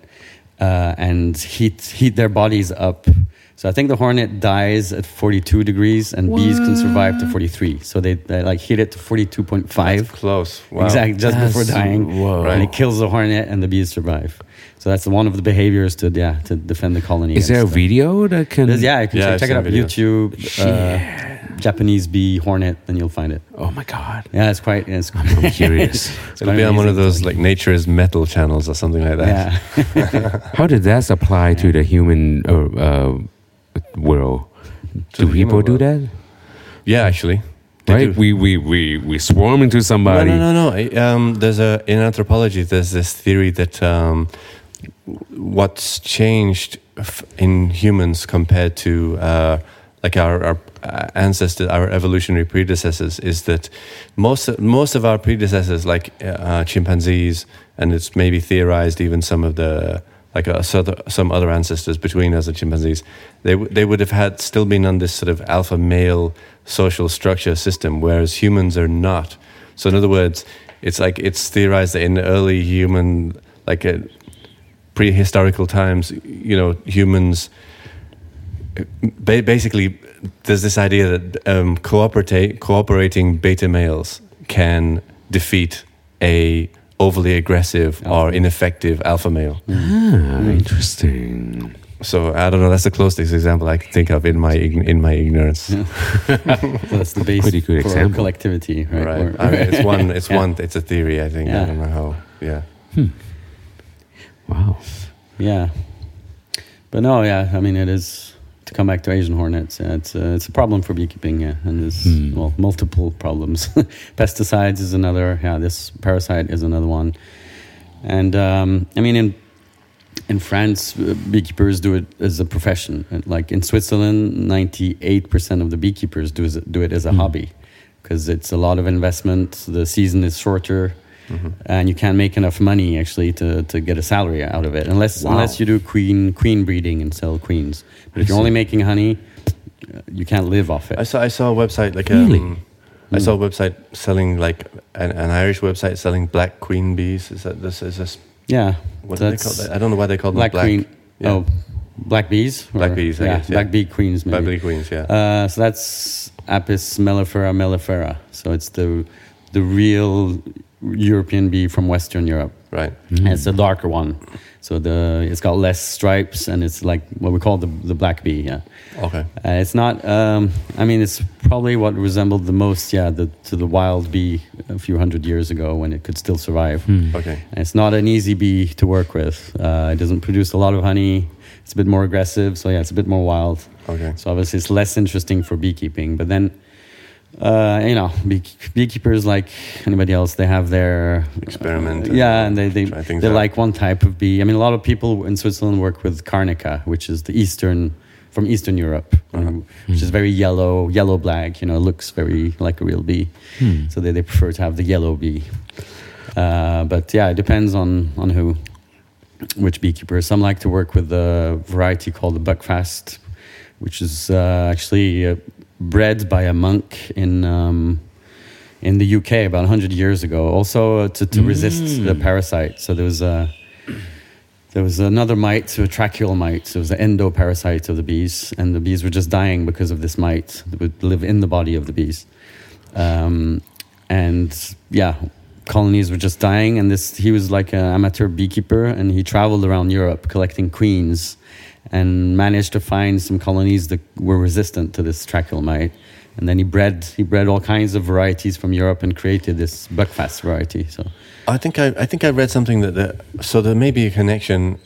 uh, and heat heat their bodies up. So I think the hornet dies at 42 degrees, and bees can survive to 43. So they, they like heat it to 42.5. That's close. Wow. Exactly, just before dying, whoa. and it kills the hornet, and the bees survive. So that's one of the behaviors to yeah to defend the colony. is there a video that can. There's- yeah, you can Yeah, check, check it out. YouTube. Uh, Japanese bee hornet, then you'll find it. Oh my god. Yeah, it's quite. It's quite I'm curious. it's It'll quite be on one of those like nature's metal channels or something like that. Yeah. How did that apply to the human uh, uh, world? To Do people human do that? Yeah, actually. They right? do. We, we we we swarm into No, somebody. no, no, no. I- Um, there's a in anthropology. There's this theory that um, what's changed f- in humans compared to uh, like our, our uh, ancestors, our evolutionary predecessors, is that most most of our predecessors, like uh, chimpanzees, and it's maybe theorized even some of the like uh, some other- ancestors between us and chimpanzees, they they would have had still been on this sort of alpha male social structure system, whereas humans are not. So in other words, it's like it's theorized that in early human, like uh, prehistorical times, you know, humans. Ba- basically, there's this idea that um, cooperate, cooperating beta males can defeat a overly aggressive or ineffective alpha male. Ah, interesting. So I don't know. That's the closest example I can think of in my ign- in my ignorance. So that's the base Pretty good for example. collectivity, right? Right. Or- I mean, it's one. It's Yeah. one. It's a theory. I think. I don't know how. Yeah. Wow. Yeah, but no, yeah. I mean, it is to come back to Asian hornets. Yeah, it's a, it's a problem for beekeeping. Yeah, and there's Hmm. well multiple problems. Pesticides is another. Yeah, this parasite is another one. And um, I mean, in in France, uh, beekeepers do it as a profession. Like in Switzerland, ninety eight percent of the beekeepers do do it as a Hmm. hobby because it's a lot of investment. The season is shorter Mm-hmm. and you can't make enough money actually to, to get a salary out of it unless Wow. unless you do queen queen breeding and sell queens. But if I you're only making honey, you can't live off it. I saw. I saw a website like Really? um, I saw a website selling like an, an Irish website selling black queen bees. Is that this? Is this? Yeah, What do they call that? I don't know why they call them black, black. queen. yeah. Oh, black bees. Black bees, I yeah, guess, yeah. black bee queens. Maybe. Black bee queens. Yeah. Uh, so that's Apis mellifera mellifera. So it's the the real European bee from Western Europe. right. And it's a darker one. So the it's got less stripes and it's like what we call the the black bee. Yeah. Okay. Uh, it's not. Um, I mean, it's probably what resembled the most, yeah, the, to the wild bee a few hundred years ago when it could still survive. Hmm. Okay. And it's not an easy bee to work with. Uh, it doesn't produce a lot of honey. It's a bit more aggressive, so yeah, it's a bit more wild. Okay. So obviously, it's less interesting for beekeeping. But then, uh, you know, bee, beekeepers like anybody else, they have their Experiment and, yeah, uh, and they they, they out. like one type of bee. I mean, a lot of people in Switzerland work with Carnica, which is the eastern from Eastern Europe, um, which is very yellow, yellow black. You know, looks very like a real bee. Hmm. So they, they prefer to have the yellow bee. Uh, but yeah, it depends on on who, which beekeeper. Some like to work with a variety called the Buckfast, which is uh, actually uh, bred by a monk in. Um, in the UK about 100 years ago, also uh, to, to resist the parasite. So there was a there was another mite, so a tracheal mite. So it was the endoparasite of the bees, and the bees were just dying because of this mite that would live in the body of the bees. Um, and yeah, colonies were just dying. And this he was like an amateur beekeeper, and he traveled around Europe collecting queens, and managed to find some colonies that were resistant to this tracheal mite. And then he bred he bred all kinds of varieties from Europe and created this buckfast variety. So I think I, I think I read something that the, so there may be a connection.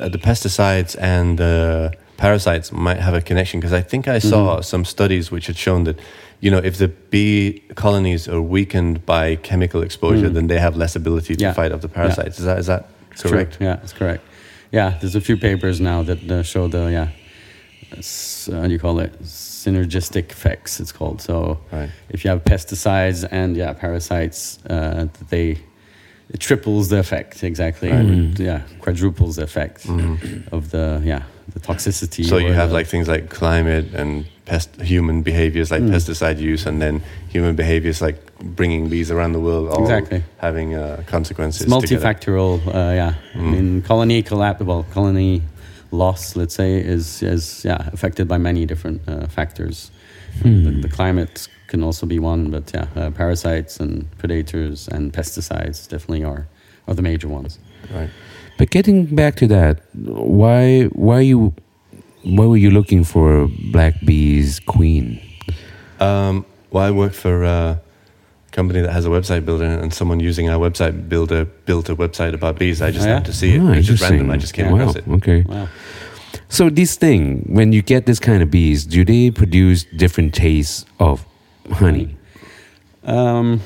uh, The pesticides and the parasites might have a connection because I think I saw Mm-hmm. some studies which had shown that you know if the bee colonies are weakened by chemical exposure, Mm. then they have less ability to Yeah. fight off the parasites. Is that is that It's correct? True. Yeah, that's correct. Yeah, there's a few papers now that uh, show the yeah, uh, how do you call it? Synergistic effects. It's called. So Right. if you have pesticides and yeah parasites, uh, they it triples the effect exactly. Right. Or, yeah, quadruples the effect Mhm. of the yeah the toxicity. So you have the- like things like climate and pest, human behaviors like Mm. pesticide use, and then human behaviors like bringing bees around the world, all Exactly. having uh, consequences. It's multifactorial. Uh, yeah, I Mm. mean colony collapse. Well, colony loss, let's say, is is yeah affected by many different uh, factors. Hmm. The, the climate can also be one, but yeah, uh, parasites and predators and pesticides definitely are are the major ones. Right. But getting back to that, why why you why were you looking for Black Bee's queen? Um, well, I work for a company that has a website builder, and someone using our website builder built a website about bees. I just Oh, yeah? happened to see it. Ah, it's just random. I just came wow. across it. Okay. Wow. So this thing, when you get this kind of bees, do they produce different tastes of honey? Um,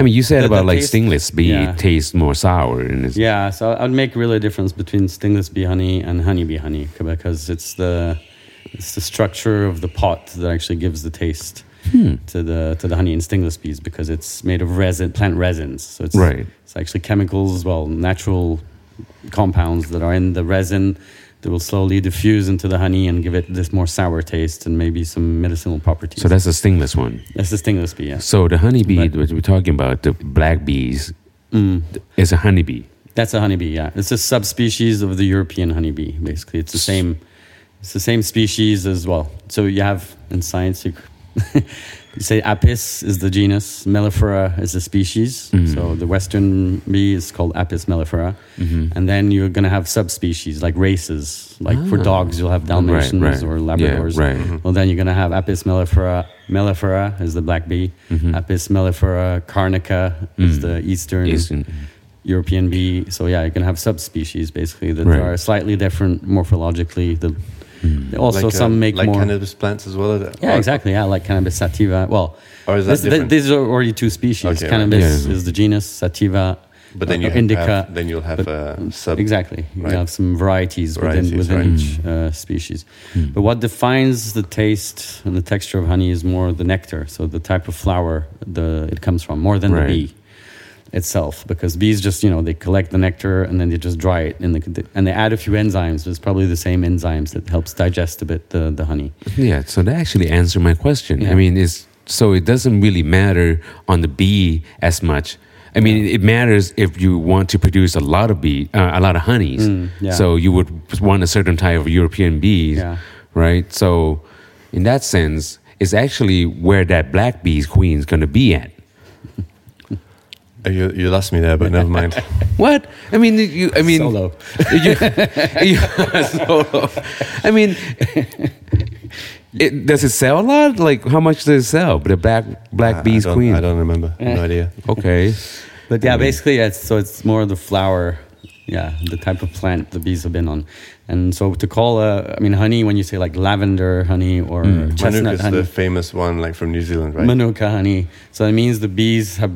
I mean, you said The- about the like taste- stingless bee yeah. tastes more sour, and it's yeah, so I'd make really a difference between stingless bee honey and honeybee honey because it's the it's the structure of the pot that actually gives the taste Hmm. to the to the honey in stingless bees because it's made of resin plant resins. So it's Right. It's actually chemicals, well, natural compounds that are in the resin that will slowly diffuse into the honey and give it this more sour taste and maybe some medicinal properties. so that's a stingless one. that's the stingless bee. Yes. So the honeybee Right. that we're talking about, the black bees, Mm. is a honeybee. That's a honeybee, yeah. It's a subspecies of the European honeybee, basically. It's the same it's the same species as well. So you have in science you, you say Apis is the genus, Mellifera is the species. Mhm. So the western bee is called Apis mellifera. Mm-hmm. And then you're going to have subspecies like races. Like for Ah. dogs, you'll have Dalmatians right. or Yeah, Labradors. right. Well, then you're going to have Apis mellifera. Mellifera is the black bee. Mhm. Apis mellifera carnica is the eastern Eastern. European bee. So yeah, you can have subspecies basically that Right. are slightly different morphologically. The, Mm. also, like, some uh, make like more. cannabis plants as well. yeah, Or- exactly. Yeah, like cannabis sativa. Well, Or is that this, th- these are already two species. Okay, right. cannabis Yeah. is the genus, sativa. but then uh, you have, indica. have- then you'll have but- uh, sub. exactly. You have some varieties, Varieties, within, within right. each uh, species. Mm. But what defines the taste and the texture of honey is more the nectar, so the type of flower the it comes from, more than Right. the bee itself. Because bees just you know they collect the nectar and then they just dry it in the and they add a few enzymes. It's probably the same enzymes that helps digest a bit the, the honey. Yeah, so that actually answered my question. I mean, it's so it doesn't really matter on the bee as much. I mean, it matters if you want to produce a lot of bee, uh, a lot of honeys. Mm, yeah. So you would want a certain type of European bees, Yeah. right? So, in that sense, it's actually where that black bees queen is going to be at. Uh, You, you lost me there, but never mind. What? I mean, you. I mean, Solo. you, you, solo. I mean, it, does it sell a lot? Like, how much does it sell? The black black I- bees I queen. I don't remember. No idea. Okay. But yeah, I mean- basically, it's, so it's more the flower, yeah, the type of plant the bees have been on. And so to call, a, I mean, honey, when you say like lavender honey or Mm. Manuka chestnut is honey, the famous one, like from New Zealand, right? Manuka honey. So it means the bees have,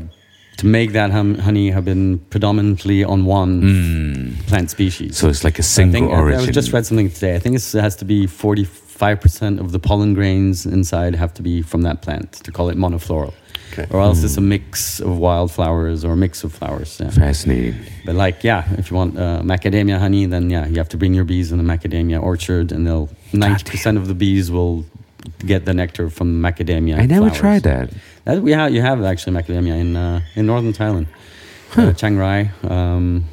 to make that hum- honey, have been predominantly on one Mm. plant species. So it's like a single think I- origin. I just read something today. I think it has to be 45% of the pollen grains inside have to be from that plant to call it monofloral. Okay. Or else it's a mix of wildflowers or a mix of flowers. Yeah. Fascinating. But like, yeah, if you want uh, macadamia honey, then yeah, you have to bring your bees in the macadamia orchard, and they'll ninety percent of the bees will get the nectar from macadamia. I never flowers. tried that. That we have, you have actually macadamia in uh, in northern Thailand, uh, Chiang Rai. Um,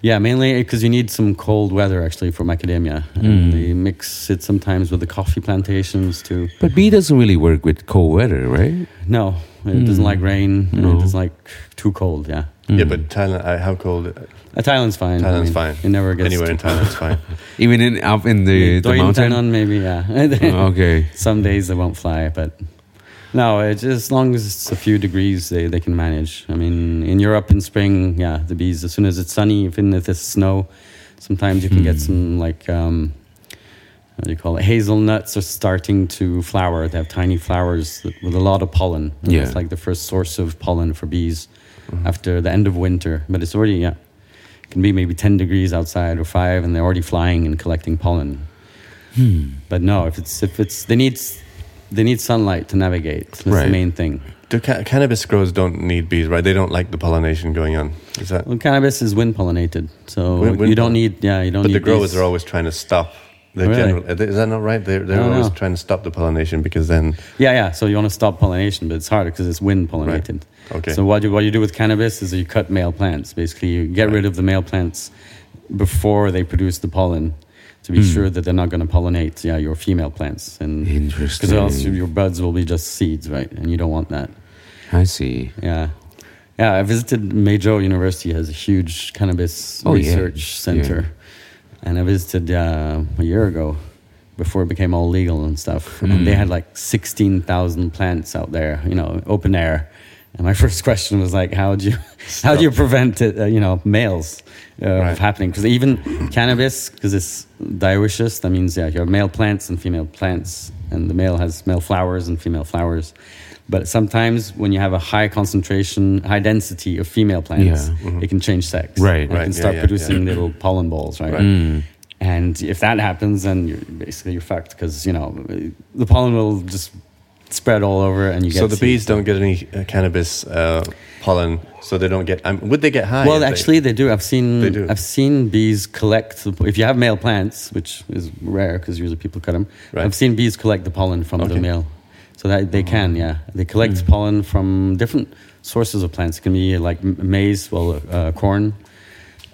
yeah, mainly because you need some cold weather actually for macadamia. Mm. And they mix it sometimes with the coffee plantations too. But bee doesn't really work with cold weather, right? No, it doesn't Mm. like rain. and No. It doesn't like too cold. Yeah, Yeah, Mm. but Thailand, uh, how cold? uh, Thailand's fine. I Thailand's mean, fine. It never gets Anywhere in too Thailand's fine. even in up in the, the Doi mountain. Maybe, yeah. Okay. Some days it won't fly, but no, it's as long as it's a few degrees, they, they can manage. I mean, in Europe in spring, yeah, the bees, as soon as it's sunny, even if it's snow, sometimes you can get Hmm. some like, um, what do you call it? Hazelnuts are starting to flower. They have tiny flowers with a lot of pollen. Yeah. It's like the first source of pollen for bees Mhm. after the end of winter. But it's already, yeah, it can be maybe 10 degrees outside or five, and they're already flying and collecting pollen. Hmm. But no, if it's if it's they need they need sunlight to navigate. That's Right. the main thing. Do ca- cannabis growers don't need bees, right? They don't like the pollination going on. Is that? Well, cannabis is wind pollinated, so Wind- wind you don't need yeah you don't But the growers these- are always trying to stop. The Really? general, is that not right? They're, they're always know. trying to stop the pollination because then, yeah yeah. So you want to stop pollination, but it's harder because it's wind pollinated. okay. So what you what you do with cannabis is you cut male plants. Basically, you get Right. rid of the male plants before they produce the pollen to be Hmm. sure that they're not going to pollinate yeah your female plants and Interesting. because else your buds will be just seeds right and you don't want that. I see. Yeah. Yeah, I visited Maejo University has a huge cannabis Oh, yeah. research center. And I visited uh, a year ago. before it became all legal and stuff. And they had like 16,000 plants out there, you know, open air. And my first question was like, how do you, how do you prevent it, uh, you know, males uh, Right. of happening? Because even cannabis, because it's dioecious, that means yeah, you have male plants and female plants, and the male has male flowers and female flowers. But sometimes when you have a high concentration, high density of female plants, Yeah. it can change sex. Right. And Right, It can start yeah, producing yeah. little pollen balls, right? Right. Mm. And if that happens, then you're basically you're fucked because you know the pollen will just spread all over, and you get So the bees don't get any uh, cannabis uh, pollen, so they don't get. Um, would they get high? Well, if they- actually, they do. I've seen They do. I've seen bees collect. The, if you have male plants, which is rare because usually people cut them, Right. I've seen bees collect the pollen from the male. So that they can, yeah, they collect Hmm. pollen from different sources of plants. It can be like maize, well, uh, corn.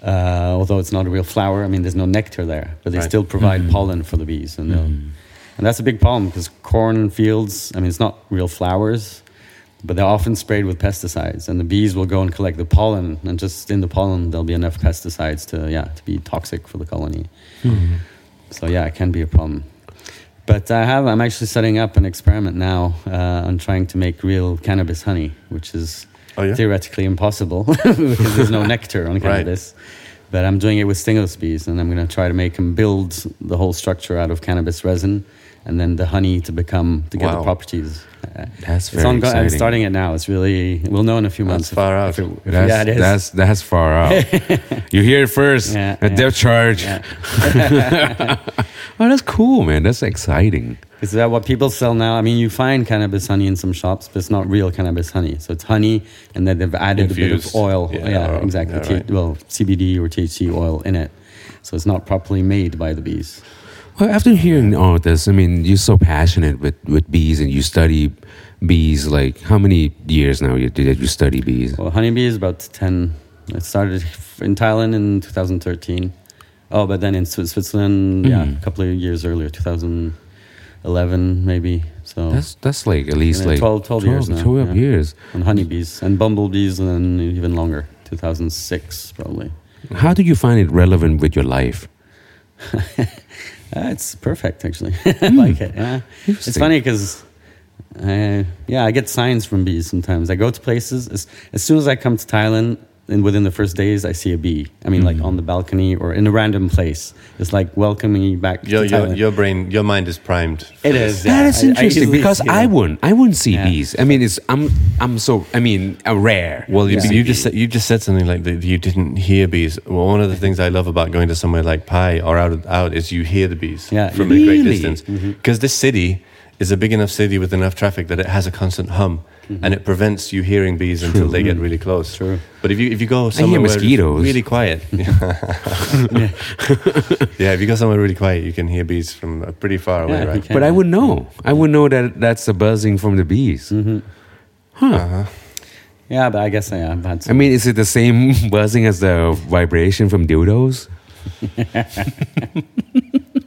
Uh, although it's not a real flower, I mean, there's no nectar there, but they Right. still provide pollen for the bees, and they'll- and that's a big problem because corn fields. I mean, it's not real flowers, but they're often sprayed with pesticides, and the bees will go and collect the pollen, and just in the pollen there'll be enough pesticides to yeah to be toxic for the colony. So yeah, it can be a problem. But I have I'm actually setting up an experiment now uh, on trying to make real cannabis honey, which is Oh, yeah? theoretically impossible because there's no nectar on cannabis. But I'm doing it with stingless bees, and I'm going to try to make them build the whole structure out of cannabis resin, and then the honey to become to get the properties. That's it's very ongoing. I'm starting it now. It's really we'll know in a few That's months. if- far out. if it- if- That's, yeah, it is. that's that's far out. you hear it first. Yeah, a yeah. depth charge. Yeah. Oh, that's cool, man. That's exciting. Is that what people sell now? I mean, you find cannabis honey in some shops, but it's not real cannabis honey. So it's honey, and then they've added a bit of oil. Yeah, Yeah, or- exactly. right. well, CBD or THC oil in it. So it's not properly made by the bees. Well, after hearing all of this, I mean, you're so passionate with, with bees and you study bees. Like, how many years now you, did you study bees? Well, honeybee is about 10. It started in Thailand in 2013. Oh, but then in Swi- Switzerland, yeah, Mhm. a couple of years earlier, 2011 maybe. So That's that's like at least like 12 12 years now, 12 yeah. years. on honeybees and bumblebees, and then even longer, 2006 probably. How do you find it relevant with your life? Uh, it's perfect, actually. I like it. Yeah. It's funny because, yeah, I get signs from bees sometimes. I go to places as, as soon as I come to Thailand, and within the first days, I see a bee. I mean, like on the balcony or in a random place. It's like welcoming you back Your, to your, your brain, your mind is primed. for It this. is, yeah. that is I- I interesting because see I wouldn't I wouldn't see Yeah. bees. I mean, it's I'm I'm so I mean uh, rare. Well, you, Yeah. you just said, you just said something like that you didn't hear bees. Well, one of the things I love about going to somewhere like Pai or out out is you hear the bees Yeah, from you a great distance. Because this city is a big enough city with enough traffic that it has a constant hum, and it prevents you hearing bees until they get really close. True. But if you if you go somewhere where mosquitoes. really quiet, yeah, yeah, if you go somewhere really quiet, you can hear bees from uh, pretty far away, Yeah, right? But I would know. I would know that that's the buzzing from the bees. Mm-hmm. Huh. Uh-huh. Yeah, but I guess yeah, I've had I mean, is it the same buzzing as the vibration from dildos?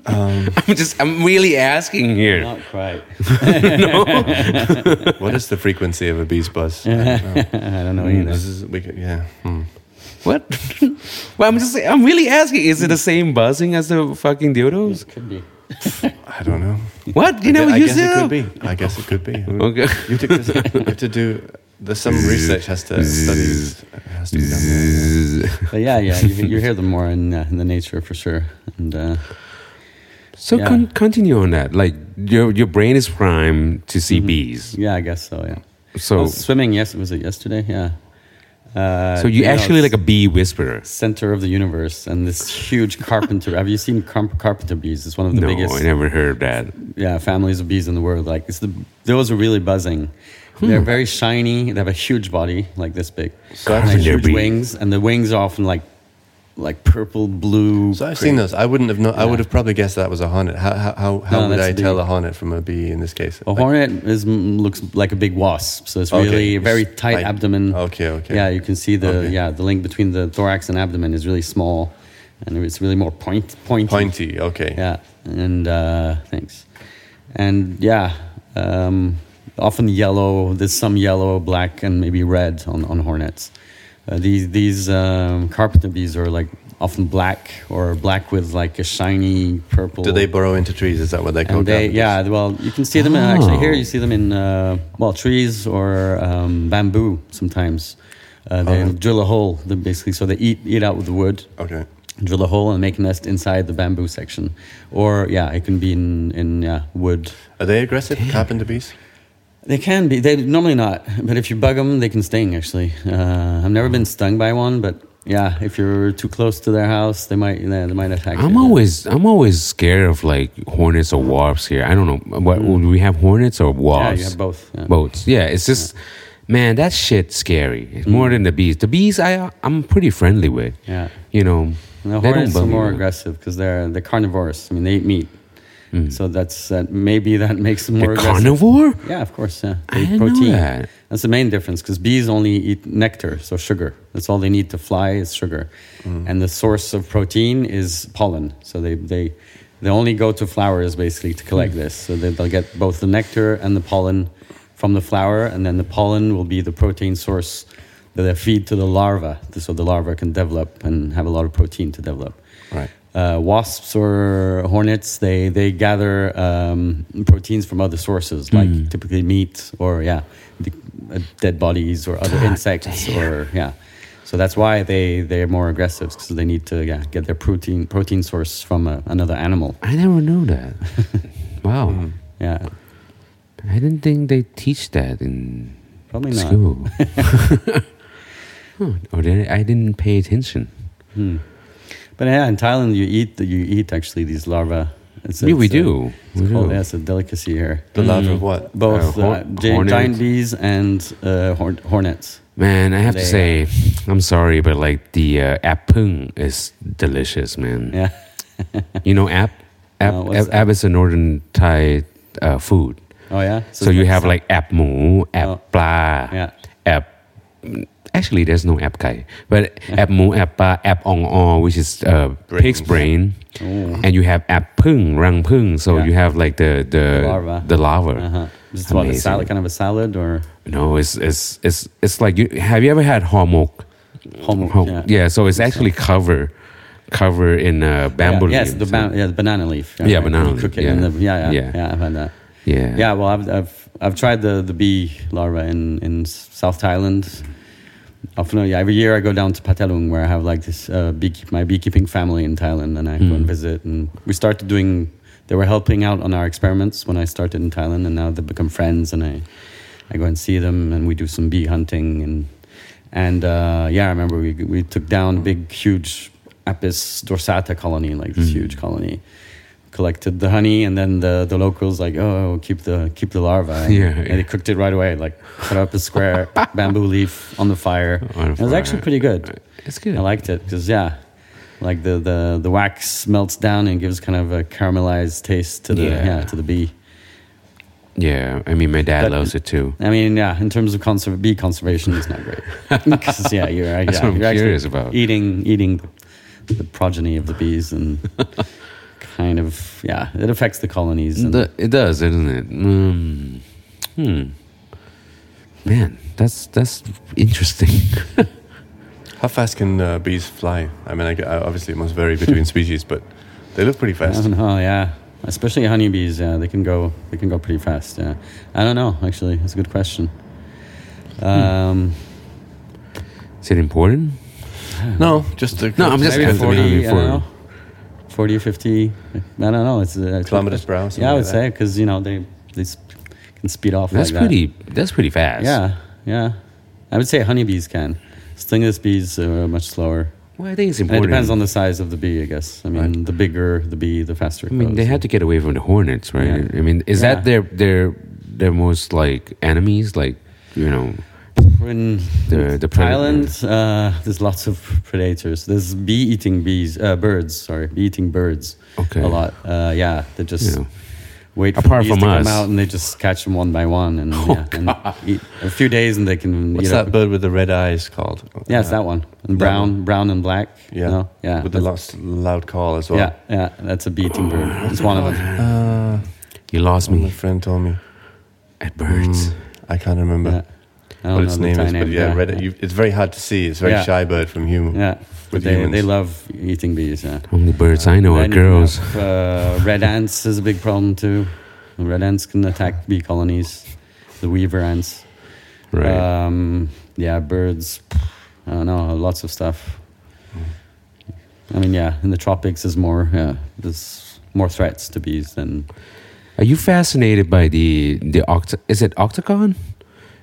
Um, I'm just, I'm really asking here. Not quite. what is the frequency of a bee's buzz? I don't know. I don't know Mm, either. This is we could, yeah. Hmm. What? well, I'm just, I'm really asking. Is it the same buzzing as the fucking dildos? Could be. I don't know. What? You I never gue- I guess it it? could be. I guess it could be. Okay. You, have to, you have to do. There's some research has to study. Has to be done. But yeah, yeah, you, you hear them more in, uh, in the nature for sure. And uh, So Yeah. con- continue on that. Like your your brain is primed to see bees. yeah, I guess so. Yeah. So swimming. Yes, was it yesterday? Yeah. Uh, so you know, actually it's like a bee whisperer. center of the universe, and this huge carpenter. Have you seen car- carpenter bees? It's one of the No, biggest. I never heard that. yeah, families of bees in the world. Like it's the those are really buzzing. They're very shiny. They have a huge body, like this big. So Carpenter huge bees. wings, and the wings are often like like purple, blue. So I've seen those. I wouldn't have known. I would have probably guessed that was a hornet. How how how, how No, would I tell a hornet from a bee in this case? A Like- hornet is looks like a big wasp, so it's Okay. really a very tight Like- abdomen. Okay, okay. Yeah, you can see the Okay. yeah the link between the thorax and abdomen is really small, and it's really more point pointy. Pointy. Okay. Yeah, and uh, thanks. And yeah, um, often yellow. There's some yellow, black, and maybe red on, on hornets. Uh, these these um, carpenter bees are like often black or black with like a shiny purple. Do they burrow into trees? Is that what they and they, yeah, well, you can see them in, actually Oh. here. You see them in uh, well trees or um, bamboo sometimes. Uh, they Oh. drill a hole, they basically, so they eat eat out with the wood, Okay. drill a hole and make a nest inside the bamboo section, or yeah, it can be in in yeah, wood. Are they aggressive, carpenter bees? They can be. They normally not, but if you bug them, they can sting. Actually, uh, I've never been stung by one, but yeah, if you're too close to their house, they might they, they might attack I'm you. always I'm always scared of like hornets or wasps here. I don't know what would we have hornets or wasps? yeah, wasps? you have both. Yeah. Boats. Yeah, it's just man, that shit's scary. It's more than the bees. The bees I I'm pretty friendly with. Yeah. You know, And the hornets are me, more aggressive because they're they're carnivores. I mean, they eat meat, Mm. so that's that. Maybe that makes them more carnivore? Yeah, of course. Yeah, I They eat didn't know that. That's the main difference because bees only eat nectar, so sugar. That's all they need to fly is sugar, mm. and the source of protein is pollen. So they they they only go to flowers basically to collect mm. this. So they, they'll get both the nectar and the pollen from the flower, and then the pollen will be the protein source that they feed to the larva, so the larva can develop and have a lot of protein to develop Right. Uh, wasps or hornets they they gather um, proteins from other sources like Hmm. typically meat or yeah the, uh, dead bodies or other God insects damn. or yeah so that's why they they're more aggressive because they need to yeah get their protein protein source from a, another animal I never knew that. wow. yeah I didn't think they teach that in probably not school. huh. Or did I, I didn't pay attention. Hmm. But yeah in Thailand you eat you eat actually these larvae it's, yeah, we it's a- do. it's, We called, do. yeah, it's a delicacy here The larva of what? both Uh, hor- uh, gi- giant bees and uh, hornets Man, I have to They, say, I'm sorry, but like the uh, app pung is delicious, man. yeah You know app? App, No, app, app is a northern Thai uh, food. Oh yeah. So, you it's have like app mu, app Oh. pla, Yeah. app. Actually, there's no app kai, but app mu, app app ong o, which is uh, pig's brain, Oh. and you have app pung, rang pung. So Yeah. you have like the the The larva. the larva. Uh-huh. Is it what a salad, kind of a salad or No, it's it's it's it's like you have you ever had homok? homo? Hom- yeah. yeah. so it's actually cover cover in uh, bamboo Yeah, yes, leaves. the ban- yeah, the banana leaf. Yeah, right. banana leaf, yeah. in the yeah, yeah, Yeah. yeah, I've had that. yeah, Yeah, well, I've I've I've tried the the bee larva in in South Thailand. Often, yeah, every year I go down to Phatthalung where I have like this uh, beekeep my beekeeping family in Thailand, and I go and Mm. visit. And we started doing. They were helping out on our experiments when I started in Thailand, and now they've become friends. And I, I go and see them, and we do some bee hunting. And and uh, yeah, I remember we we took down a big, huge Apis dorsata colony, like this Mm. huge colony collected the honey, and then the, the locals like, oh, oh keep the keep the larva. And, Yeah, and they cooked it right away, like put up a square bamboo leaf on the fire. On It was actually pretty good. It's good. I liked it because yeah, like the, the the wax melts down and gives kind of a caramelized taste to the Yeah. yeah, to the bee. yeah, I mean, my dad But- loves it too. I mean, yeah, in terms of conserv- bee conservation, it's not great because yeah, you're, yeah, That's what I'm you're actually curious about. eating eating the progeny of the bees and kind of yeah, it affects the colonies. And, The- it does, doesn't it? Mm. Hmm. Man, that's that's interesting. How fast can uh, bees fly? I mean, I, uh, obviously it must vary between species, but they look pretty fast. don't yeah. Especially honeybees, yeah, they can go they can go pretty fast. Yeah, I don't know. Actually, that's a good question. Um, Is it important? No, just a, No, I'm just maybe asking forty. You I don't know, forty or fifty. I don't know. It's uh, a kilometers per hour. Yeah, I would like say because you know they they can speed off. That's like that. pretty. That's pretty fast. Yeah, yeah. I would say honeybees can. Stingless bees are much slower. Well, I think it's And it important. depends on the size of the bee, I guess. I mean, the bigger the bee, the faster it I mean, goes. they had to get away from the hornets, right? Yeah. I mean, is Yeah. that their their their most like enemies? Like, you know, In The- the Thailand, uh, there's lots of predators. There's bee-eating bees, uh, birds. Sorry, bee-eating birds. Okay. A lot. Uh, yeah, they just you know, wait for Apart the bees from to us. come out, and they just catch them one by one, and, Oh, yeah, and eat a few days, and they can. What's eat that up. bird with the red eyes called? Yeah, it's that one. And brown, brown and black. Yeah. No? yeah. With the That's- loud, loud call as well. Yeah, yeah. That's a bee-eating bird. It's one of them. Uh, you lost me. my me friend told me. at birds. Mm, I can't remember. Yeah. I don't what its know the name Thai is, but yeah, yeah, red, yeah. You, it's very hard to see. It's a very Yeah. shy bird from human. Yeah, but with they, humans. they love eating bees. Yeah. Only birds I know are girls. have, uh, red ants is a big problem too. Red ants can attack bee colonies. The weaver ants. Right. Um, yeah, birds. I don't know. Lots of stuff. I mean, yeah, in the tropics is more. Yeah, there's more threats to bees than. Are you fascinated by the the oct- is it octagon?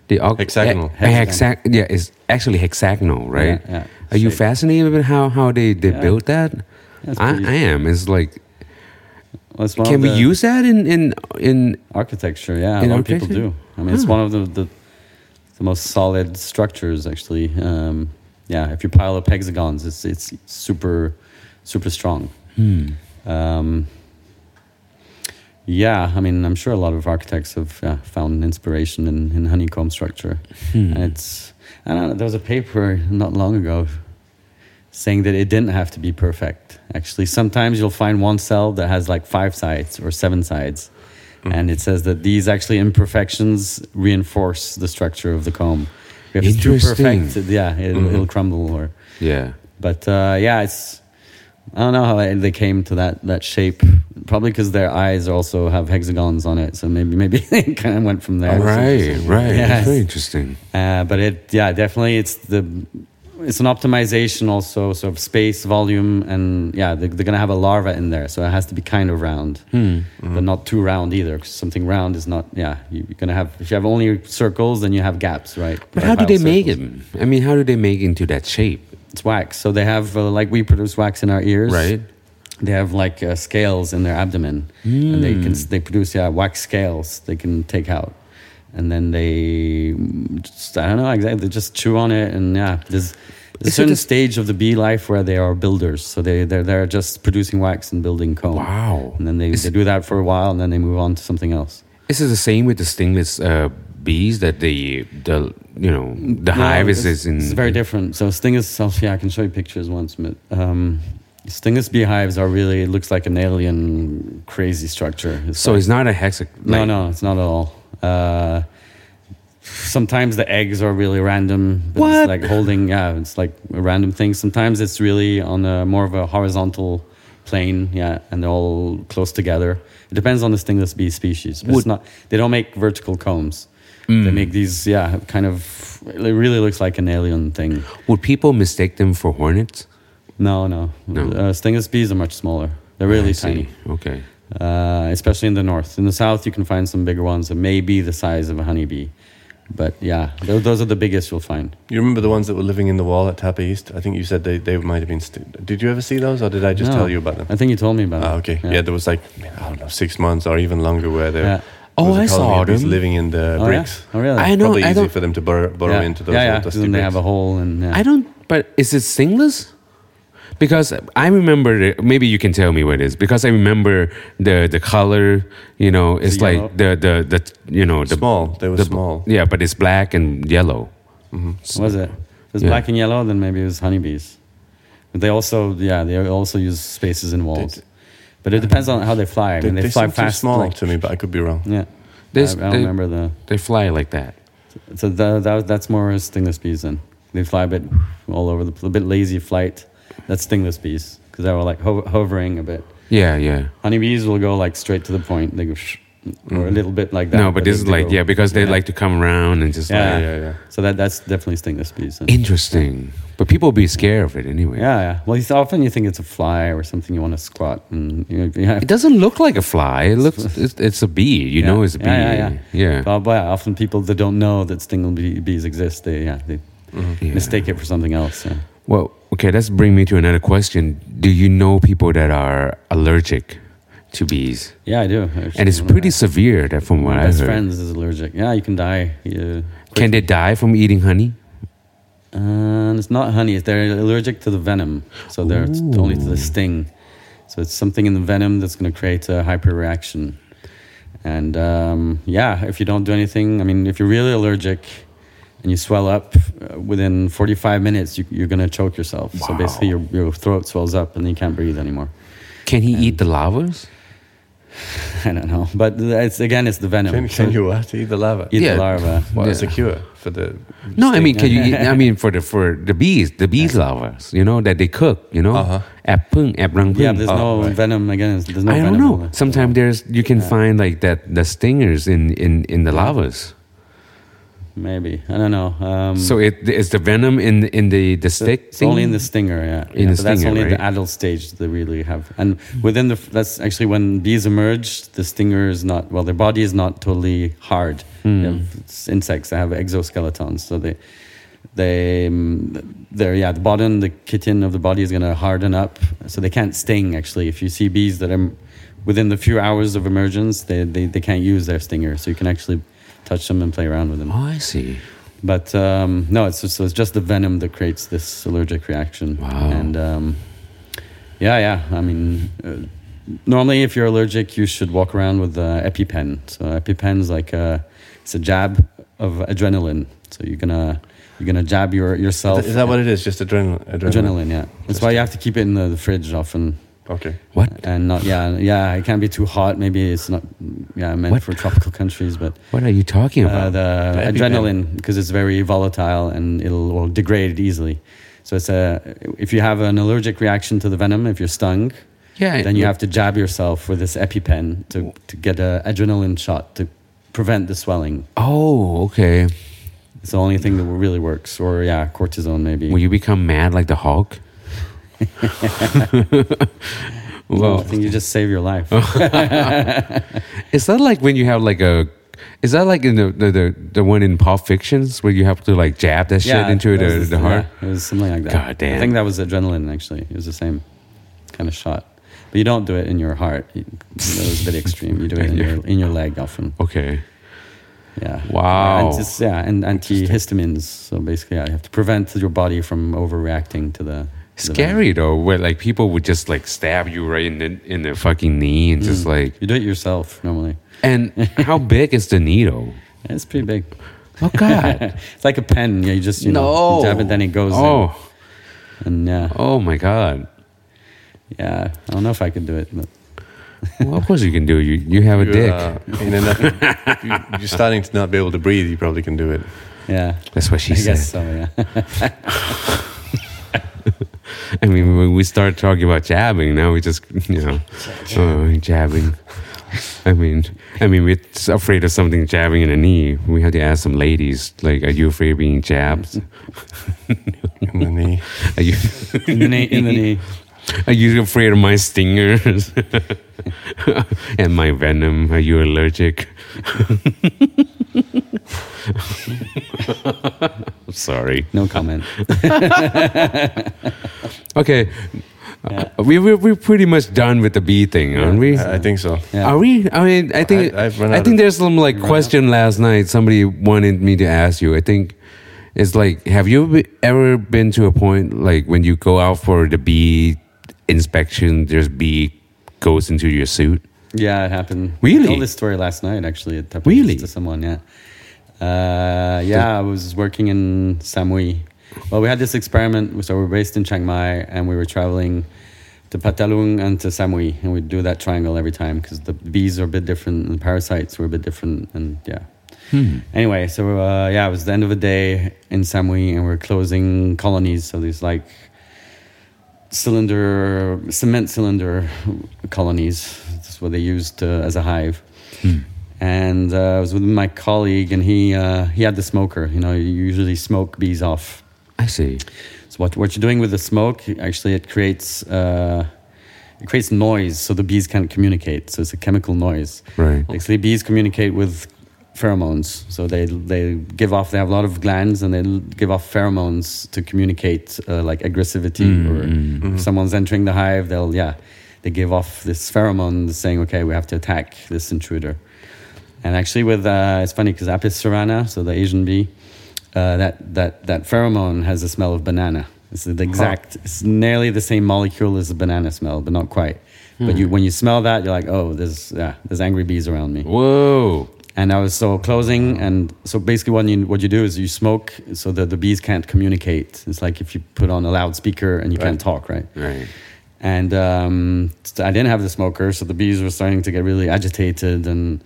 The oct- Hexagonal. Hexa- yeah, it's actually hexagonal, right? Yeah, yeah. Are you fascinated with how how they they Yeah. built that? I, I am. It's like, well, it's can we use that in in in? architecture? Yeah, in a lot of people do. I mean, it's one of the, the the most solid structures actually. Um, yeah, if you pile up hexagons, it's it's super super strong. Hmm. Um, yeah, I mean, I'm sure a lot of architects have yeah, found inspiration in, in honeycomb structure. Hmm. And it's, I don't know, there was a paper not long ago saying that it didn't have to be perfect. Actually, sometimes you'll find one cell that has like five sides or seven sides. And it says that these actually imperfections reinforce the structure of the comb. If it's too perfect, yeah, it'll, Mhm. it'll crumble or. Yeah. But uh, yeah, it's I don't know how they came to that that shape. Probably because their eyes also have hexagons on it, so maybe maybe they kind of went from there. right. Right. Yeah. That's very interesting. Uh, but it yeah definitely it's the it's an optimization also so of space volume and yeah they're, they're gonna have a larva in there so it has to be kind of round Hmm. but not too round either 'cause something round is not yeah you- you're gonna have if you have only circles then you have gaps right But how do pile they make circles. it? I mean, how do they make into that shape? It's wax. So they have uh, like we produce wax in our ears. Right. they have like uh, scales in their abdomen. And they can they produce yeah wax scales they can take out. And then they mm, just, I don't know exactly they just chew on it and yeah there's, there's a certain a- stage of the bee life where they are builders. So they they're, they're just producing wax and building comb. Wow. and then they, Is- they do that for a while and then they move on to something else. This Is it the same with the stingless uh, bees that the the you know the No, hive is, is in? it's very different. So stingless, oh, yeah, I can show you pictures once. But um, stingless beehives are really. It looks like an alien, crazy structure. It's So like- it's not a hexagon. no, like- no, it's not at all. Uh, sometimes the eggs are really random. What? It's like holding. Yeah, it's like a random thing. Sometimes it's really on a more of a horizontal plane. Yeah, and they're all close together. It depends on the stingless bee species. But it's not. They don't make vertical combs. Mm. They make these. Yeah, kind of. It really looks like an alien thing. Would people mistake them for hornets? No, no. No. Uh, stingless bees are much smaller. They're really I see. tiny, Okay. uh, especially in the north. In the south, you can find some bigger ones that may be the size of a honeybee. But yeah, those, those are the biggest you'll find. You remember the ones that were living in the wall at Tha Phae East? I think you said they, they might have been. St- did you ever see those, or did I just No. tell you about them? I think you told me about Ah, okay. Yeah. there was like I don't know six months or even longer where there Yeah. Oh, was a I colony saw of bees them. living in the Oh, yeah? bricks. Oh, really? I know. Probably I easy don't. for them to burrow, burrow yeah. into those yeah, yeah, little 'cause dusty then they have a hole and yeah. I don't. But is it stingless? Because I remember. Maybe you can tell me what it is. Because I remember the the color. You know, it's it like yellow? the the the you know the small. They were the- small. Yeah, but it's black and yellow. Mm-hmm. What was it? If it's Yeah. black and yellow, then maybe it was honeybees. But they also, yeah, they also use spaces in walls. They- but it depends on how they fly. I They, mean, they, they fly seem too fast. small like- to me, but I could be wrong. yeah. This- I, I don't they- remember the. They fly like that. So that, that that's more stingless bees then. They fly a bit all over the a bit lazy flight. That's stingless bees because they were like ho- hovering a bit. Yeah, yeah. Honeybees will go like straight to the point. They go sh- or a little bit like that. no, but this is like go- yeah because they yeah. like to come around and just Yeah, like yeah, yeah. So that that's definitely stingless bees. then. interesting. But people be scared of it anyway. Yeah, yeah. Well, it's often you think it's a fly or something you want to squat, and you know, yeah. It doesn't look like a fly. It looks it's, it's a bee. You Yeah. know it's a bee. Yeah, yeah, yeah. But, but often people that don't know that stingle bee, bees exist, they yeah they Yeah. mistake it for something else. Well, okay, let's bring me to another question. Do you know people that are allergic to bees? Yeah, I do. actually. And it's pretty severe that from what My I best heard. friends is allergic. Yeah, you can die. Yeah. Can they die from eating honey? Uh, it's not honey. They're allergic to the venom, so they're it's only to the sting. So it's something in the venom that's going to create a hyperreaction. And um, yeah, if you don't do anything, I mean, if you're really allergic and you swell up uh, within 45 minutes, you, you're going to choke yourself. So basically, your, your throat swells up and you can't breathe anymore. Can he eat the larvas? I don't know, but it's again, it's the venom. Can, can you what? Eat the larva? Eat yeah. the larva. Well, yeah. it's a cure for the. No, steak. I mean, can you? Eat, I mean, for the for the bees, the bees larvas, you know, that they cook, you know, uh-huh. at pung, at rang pung. Yeah, there's oh, no right. venom again. There's no. I don't know. Sometimes there's you can yeah. find like that the stingers in in in the lavas maybe I don't know. Um, So it is the venom in in the the stick. It's only in the stinger, yeah. In yeah the but that's only right? the adult stage that they really have. And within the that's actually when bees emerge, the stinger is not well. Their body is not totally hard. They have- it's insects that have exoskeletons, so they they um, they're yeah the bottom the chitin of the body is going to harden up, so they can't sting. Actually, if you see bees that are within the few hours of emergence, they they, they can't use their stinger, so you can actually touch them and play around with them. Oh, I see. But um, no, it's just, so it's just the venom that creates this allergic reaction. Wow. And um, yeah, yeah. I mean, uh, normally if you're allergic, you should walk around with uh, EpiPen. So EpiPen's like a, it's a jab of adrenaline. So you're gonna you're gonna jab your yourself. Is that what it is? Just adrenaline? Adrenaline, yeah. That's why you have to keep it in the, the fridge often, Okay. What? and not yeah yeah. It can't be too hot. Maybe it's not yeah meant What? for tropical countries, but What are you talking uh, about? the The EpiPen. adrenaline because it's very volatile and it'll will degrade easily. So it's a if you have an allergic reaction to the venom, if you're stung, yeah. then you have to jab yourself with this EpiPen to to get a adrenaline shot to prevent the swelling. Oh, okay. It's the only thing that really works. Or yeah, cortisone maybe. Will you become mad like the Hulk? well, I think you just save your life. is that like when you have like a? Is that like in the the, the, the one in Pulp Fictions where you have to like jab that shit into that the, was the heart? Yeah, it was something like that. God damn. I think that was adrenaline. Actually, it was the same kind of shot. But you don't do it in your heart. That was a bit extreme. You do it in your in your leg often. Okay. Yeah. Wow. And just, yeah, and antihistamines. So basically, yeah, you have to prevent your body from overreacting to the. To the Scary though, where like people would just like stab you right in the in the fucking knee and just like. You do it yourself normally. And how big is the needle? It's pretty big. Oh God! it's like a pen. Yeah, you just you know no. you jab it, then it goes. in. Oh, And yeah, oh my God! yeah. I don't know if I could do it, but Well, of course you can do. it. You you have a You're, dick. uh, in enough, if you, you're starting to not be able to breathe. You probably can do it. yeah. That's what she I said. guess so. Yeah. I mean, when we start talking about jabbing, now we just, you know, oh, jabbing. I mean, I mean, we're afraid of something jabbing in the knee. We have to ask some ladies, like, are you afraid of being jabbed? In the knee. Are you, in the knee. In the knee. are you afraid of my stingers and my venom? Are you allergic? Sorry. No comment. Okay. Yeah. Uh, we, we're, we're pretty much done with the bee thing, aren't we? I, I think so. Yeah. Are we? I mean, I think I- I've run I think of- there's some like run question last night. Somebody wanted me to ask you. I think it's like, have you ever been to a point like when you go out for the bee inspection? There's bee goes into your suit. Yeah, it happened. Really? I told this story last night, actually. It happened Really? To someone, yeah. Uh, yeah, I was working in Samui. Well, we had this experiment. So we were based in Chiang Mai, and we were traveling to Phatthalung and to Samui, and we'd do that triangle every time because the bees are a bit different, and the parasites were a bit different, and yeah. Anyway, so uh, yeah, it was the end of the day in Samui, and we we're closing colonies. So these like cylinder, cement cylinder colonies. That's what they used uh, as a hive. And uh, I was with my colleague, and he uh, he had the smoker. You know, you usually smoke bees off. I see. So what what you're doing with the smoke, actually, it creates uh, it creates noise, so the bees can't communicate. So it's a chemical noise. Right. Actually, bees communicate with pheromones. So they they give off. They have a lot of glands, and they give off pheromones to communicate, uh, like aggressivity, or if someone's entering the hive, they'll yeah, they give off this pheromone saying, okay, we have to attack this intruder. And actually, with uh, it's funny because Apis cerana, so the Asian bee, uh, that that that pheromone has the smell of banana. It's the exact. It's nearly the same molecule as the banana smell, but not quite. But you, when you smell that, you're like, oh, there's yeah, there's angry bees around me. Whoa. And I was so closing, and so basically, what you what you do is you smoke so that the bees can't communicate. It's like if you put on a loudspeaker and you can't talk, right? Right. And um, I didn't have the smoker, so the bees were starting to get really agitated. And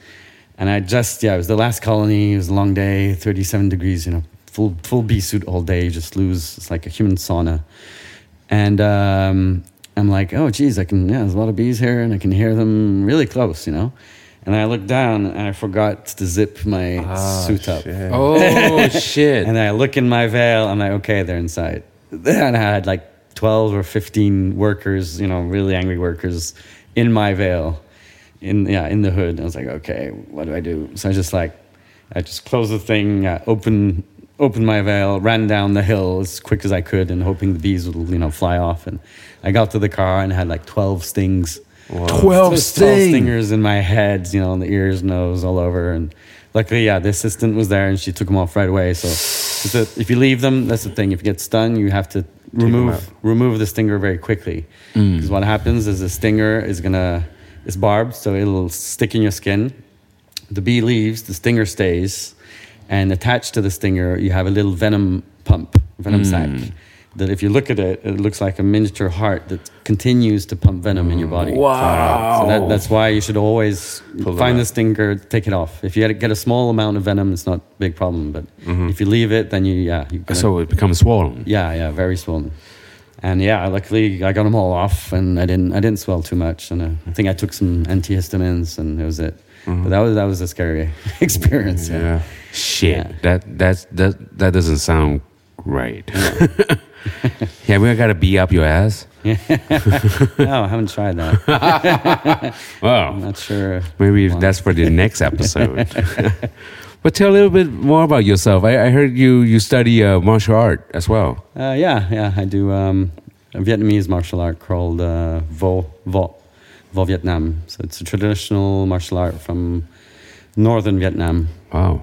and I just yeah, it was the last colony. It was a long day, 37 degrees. You know, full full bee suit all day. You just lose. It's like a human sauna. And um, I'm like, oh, geez, I can, yeah, there's a lot of bees here and I can hear them really close, you know? And I looked down and I forgot to zip my Ah, suit up. shit. Oh shit! And I look in my veil, I'm like, okay, they're inside. And I had like 12 or 15 workers, you know, really angry workers in my veil, in, yeah, in the hood. And I was like, okay, what do I do? So I just like, I just closed the thing, uh, opened, opened my veil, ran down the hill as quick as I could and hoping the bees would, you know, fly off. And I got to the car and had like 12 stings. Twelve Just 12 stingers in my head, you know, in the ears, nose, all over. And luckily, yeah, the assistant was there and she took them off right away. So if you leave them, that's the thing. If you get stung, you have to remove remove the stinger very quickly. Because what happens is the stinger is gonna it's barbed, so it'll stick in your skin. The bee leaves, the stinger stays, and attached to the stinger, you have a little venom pump, venom sac. That if you look at it, it looks like a miniature heart that continues to pump venom in your body. Wow. So that, that's why you should always Pull find the stinger, take it off. If you get a- small amount of venom, it's not a big problem. But if you leave it, then you yeah you so it becomes swollen. yeah yeah very swollen. And yeah, luckily I got them all off, and I didn't I didn't swell too much. And uh, I think I took some antihistamines, and that was it. But that was that was a scary experience. Yeah. Shit, Yeah. that that's that that doesn't sound right. yeah, we gotta be up your ass. no, I haven't tried that. Wow, I'm not sure. maybe Wow. that's for the next episode. but tell a little bit more about yourself. I, I heard you you study uh, martial art as well. Uh, yeah, yeah, I do um, a Vietnamese martial art called uh, Vo Vo Vo Vietnam. So it's a traditional martial art from northern Vietnam, Wow.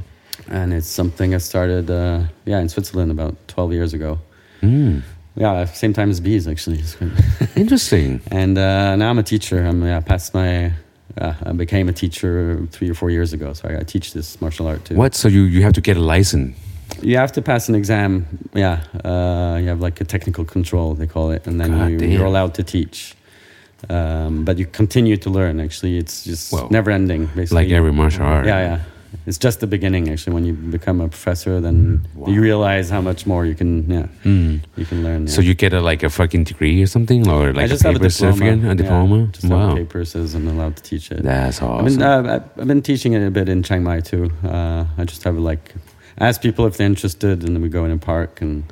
and it's something I started uh, yeah in Switzerland about 12 years ago. Mm. Yeah, same time as bees actually. Interesting. and uh, now I'm a teacher. I'm yeah, past my. Uh, I became a teacher three or four years ago, so I, I teach this martial art too. What? So you you have to get a license? You have to pass an exam. Yeah, uh, you have like a technical control they call it, and then God you, damn. you're allowed to teach. Um, but you continue to learn. Actually, it's just Well, never ending. Basically, Like every martial art. Yeah, yeah. It's just the beginning. Actually, when you become a professor, then Wow. you realize how much more you can. Yeah, Mm. you can learn. So you get a like a fucking degree or something, or like I just a have a diploma. certificate, a Yeah, diploma. just have a wow, paper says I'm allowed to teach it. that's awesome. been uh, I've- been teaching it a bit in Chiang Mai too. Uh, I just have like ask people if they're interested, and then we go in a park and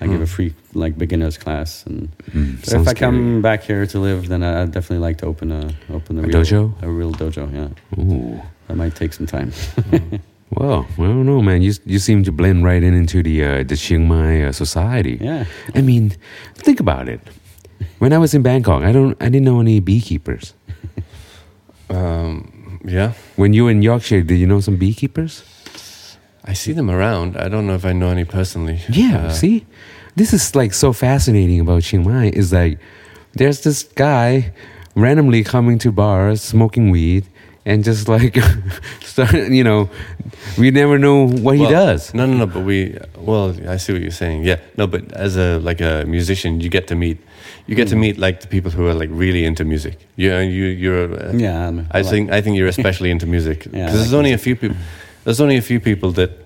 I give a free like beginners class. And Mm, if sounds I come scary. back here to live, then I, I'd definitely like to open a open a, A real, dojo? a real dojo. Yeah, Ooh. That might take some time. Well, I don't know, man. You you seem to blend right in into the uh, the Chiang Mai uh, society. yeah, I mean, think about it. When I was in Bangkok, I don't I didn't know any beekeepers. Um, yeah. When you were in Yorkshire, did you know some beekeepers? I see them around. I don't know if I know any personally. Yeah, Uh, see? This is like so fascinating about Chiang Mai is like there's this guy randomly coming to bars, smoking weed, and just like start, you know, we never know what he does. No, no, no. But we. Well, I see what you're saying. Yeah. No, but as a like a musician, you get to meet. You get to meet like the people who are like really into music. You you you're. Uh, yeah. I'm- I like- think I think you're especially into music because Yeah, there's like only a few people. There's only a few people that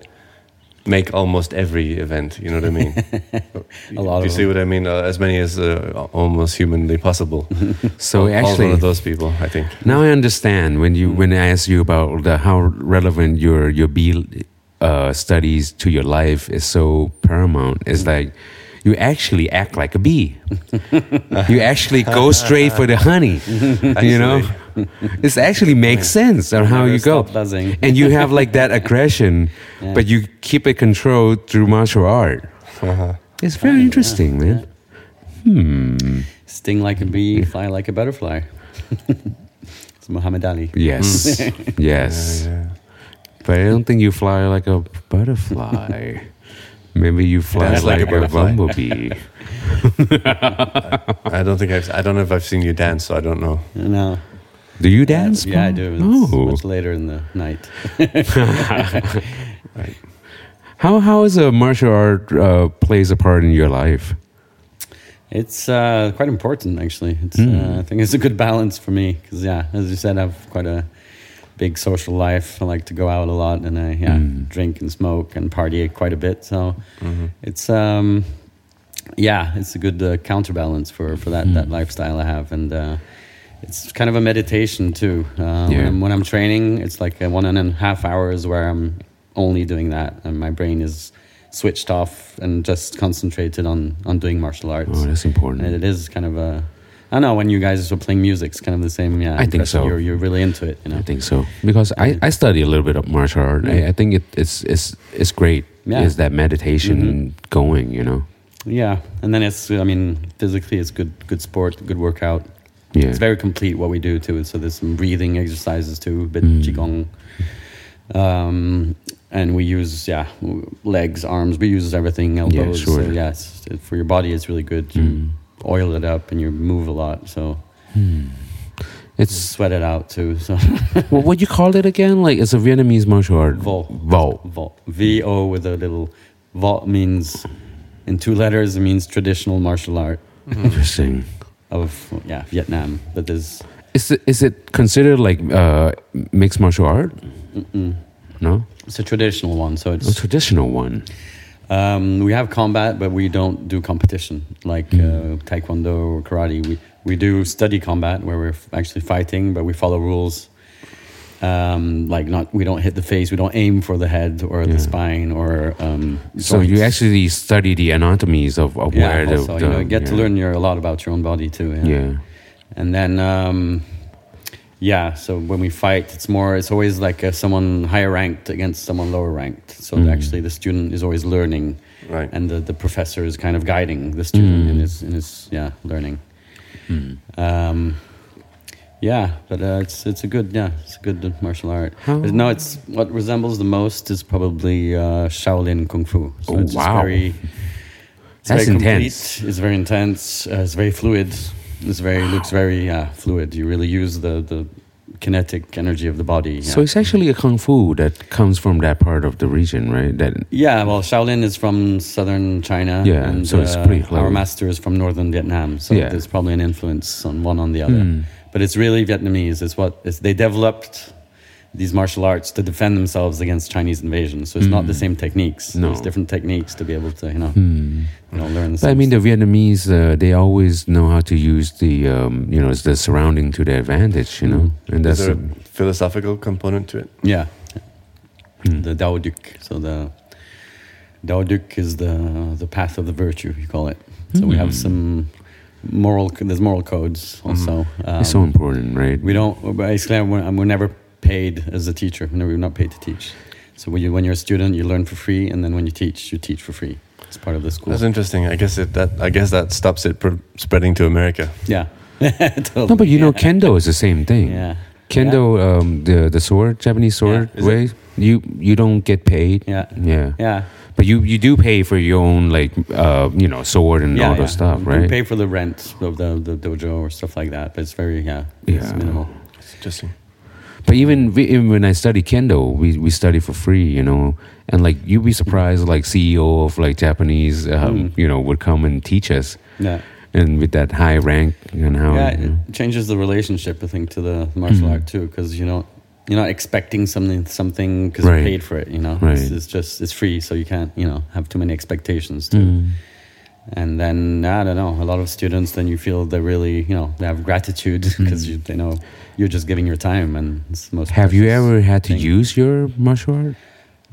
make almost every event. You know what I mean? A lot Do you see them. what I mean? Uh, as many as uh, almost humanly possible. So one actually, of those people, I think. now I understand when you when I asked you about the, how relevant your your bee uh, studies to your life is so paramount. It's like you actually act like a bee. you actually go straight for the honey. you know, it actually makes sense on how Never you go. buzzing. and you have like that aggression, Yeah. but you keep it controlled through martial art. Uh-huh. It's very interesting, man. Hmm. Sting like a bee, fly like a butterfly. it's Muhammad Ali. Yes. yes. Yeah, yeah. But I don't think you fly like a butterfly. Maybe you fly Dance like, like a a, butterfly. bumblebee. I don't think I've. I don't know if I've seen you dance, so I don't know. No. Do you dance? Yeah, I do. It's Oh. much later in the night. How how is a martial art uh, plays a part in your life? It's uh, quite important, actually. It's, Mm. uh, I think it's a good balance for me because, yeah, as you said, I have quite a big social life. I like to go out a lot and I yeah Mm. drink and smoke and party quite a bit. So it's um, yeah, it's a good uh, counterbalance for for that that lifestyle I have and. Uh, it's kind of a meditation too. Uh, when, I'm, when I'm training, it's like a one and a half hours where I'm only doing that, and my brain is switched off and just concentrated on on doing martial arts. Oh, that's important. And it is kind of a. I don't know when you guys are playing music, it's kind of the same. Yeah, I think so. You're you're really into it, you know. I think so because I, I study a little bit of martial art. I, I think it, it's it's it's great. Yeah. Is that meditation Mhm. going? You know. Yeah, and then it's. I mean, physically, it's good good sport, good workout. Yeah. It's very complete what we do too. So there's some breathing exercises too, a bit Mm. qigong, um, and we use yeah legs, arms. We use everything, elbows. sure. So yeah, for your body, it's really good. Mm. Oil it up and you move a lot. So It's sweat it out too. So well, what do you call it again? Like it's a Vietnamese martial art. Vo. Vo. Vo. V O with a little Vo means in two letters. It means traditional martial art Interesting. of yeah Vietnam. But there's Is it is it considered like uh, mixed martial art? mm-mm. No, it's a traditional one. So it's a traditional one. Um, we have combat, but we don't do competition like uh, taekwondo or karate. We we do study combat where we're f- actually fighting, but we follow rules. Um, like not, we don't hit the face. We don't aim for the head or Yeah. the spine or. Um, So you actually study the anatomies of, of yeah, where the, also, the you know, get to learn your, a lot about your own body too. Yeah. Yeah. And then, um, yeah, so when we fight, it's more, it's always like uh, someone higher ranked against someone lower ranked. So Mm. actually, the student is always learning, Right. and the, the professor is kind of guiding the student Mm. in his in his yeah learning. Mm. Um, yeah, but uh, it's it's a good yeah it's a good martial art. How- no, it's what resembles the most is probably uh, Shaolin Kung Fu. So Oh, wow. very it's That's very intense. Complete. It's very intense. Uh, it's very fluid. It's very looks very yeah fluid. You really use the the kinetic energy of the body. Yeah. So it's actually a kung fu that comes from that part of the region, right? That yeah, well, Shaolin is from southern China. Yeah, and, so it's uh, pretty Our master is from northern Vietnam, so Yeah. there's probably an influence on one on the other. Hmm. But it's really Vietnamese. It's what it's, they developed these martial arts to defend themselves against Chinese invasion. So it's not the same techniques. Hmm. No. There's different techniques to be able to you know Hmm. you know learn. The But I mean, the. Vietnamese, uh, they always know how to use the, um, you know, the surrounding to their advantage, you know, Mm. and Is that's there a- a philosophical component to it? Yeah. Hmm. The Dao Duc. So the Dao Duc is the the path of the virtue, you call it. So we have Hmm. some moral. There's moral codes also. Um, it's so important, right? we don't basically. We're, we're never paid as a teacher. We're we're not paid to teach. So when you when you're a student, you learn for free, and then when you teach, you teach for free. It's part of the school. That's interesting. I guess it that I guess that stops it pr- spreading to America. yeah. Totally. No, but you know, kendo is the same thing. Yeah. Kendo, um, the the sword, Japanese sword Is it? way, you you don't get paid. Yeah. Yeah. Yeah. But you you do pay for your own like uh, you know sword and all those stuff, We right? pay for the rent of the, the dojo or stuff like that, but it's very yeah, Yeah. it's minimal. It's interesting. But even we- even when I study kendo, we we study for free, you know. And like you'd be surprised, like CEO of like Japanese, um, Mm. you know, would come and teach us, Yeah. and with that high rank and how. yeah, you know. it changes the relationship, I think, to the martial Mhm. art too, because you know you're not expecting something something because Right. you paid for it. You know, Right. it's, it's just it's free, so you can't you know have too many expectations too. Mm. And then I don't know, a lot of students then you feel they really you know they have gratitude because Mm. they know you're just giving your time, and it's the most. Have you ever had to thing. use your martial art?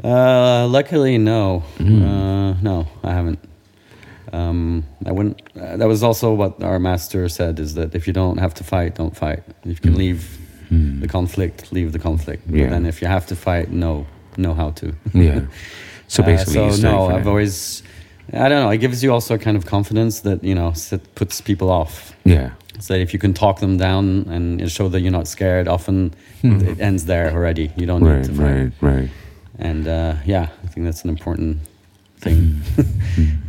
Uh, luckily, no. Mm. Uh, no, I haven't. Um, I wouldn't. Uh, that was also what our master said: is that if you don't have to fight, don't fight. If you can Mm. leave Mm. the conflict, leave the conflict. Yeah. But then if you have to fight, know know how to. Yeah. So Uh, basically, so no, I've that. always. I don't know. It gives you also a kind of confidence that you know sit, puts people off. Yeah. So if you can talk them down and show that you're not scared, often Hmm. it ends there already. You don't need to fight. Right. Right. And uh, yeah, I think that's an important thing.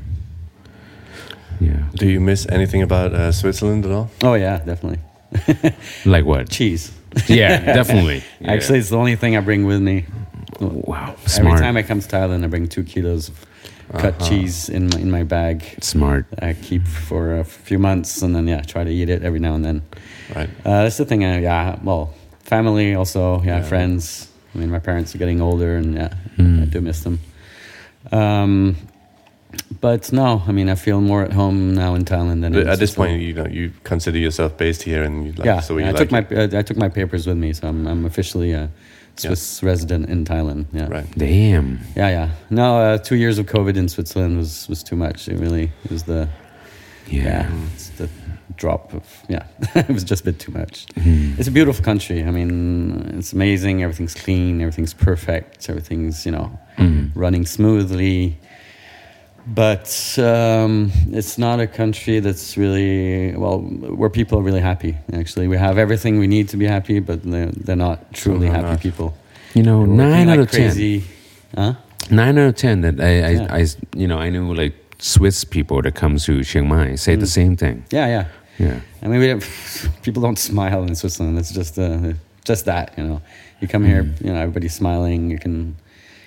Yeah. Do you miss anything about uh, Switzerland at all? Oh yeah, definitely. Like what? Cheese. Yeah. Definitely. Yeah. Actually, it's the only thing I bring with me. Wow. Every time I come to Thailand, I bring two kilos of cut Uh-huh. cheese in my, in my bag. Smart. I keep for a few months, and then yeah, try to eat it every now and then. Right. Uh, that's the thing. I, yeah, well, family also. Yeah, Yeah. friends. I mean, my parents are getting older, and yeah, Mm. I do miss them. Um, but no, I mean, I feel more at home now in Thailand than But at this point, you know, you consider yourself based here, and you like, yeah, so you I like took my it. uh, I took my papers with me, so I'm I'm officially a Swiss resident in Thailand. Yeah, right. Damn. yeah, yeah. No, uh, two years of COVID in Switzerland was was too much. It really it was the Yeah. yeah, it's the drop of yeah. it was just a bit too much. Mm. It's a beautiful country. I mean, it's amazing. Everything's clean. Everything's perfect. Everything's you know Mm. running smoothly. But um, it's not a country that's really well where people are really happy. Actually, we have everything we need to be happy, but they're, they're not truly happy not. people. You know, nine like out of crazy. Huh? ten. Nine out of ten that I, I, Yeah. I, you know, I knew like Swiss people that come to Chiang Mai say the Mm. same thing. Yeah, yeah. Yeah. I mean, we don't, people don't smile in Switzerland. It's just uh, just that, you know. You come here, Mm. you know, everybody's smiling. You can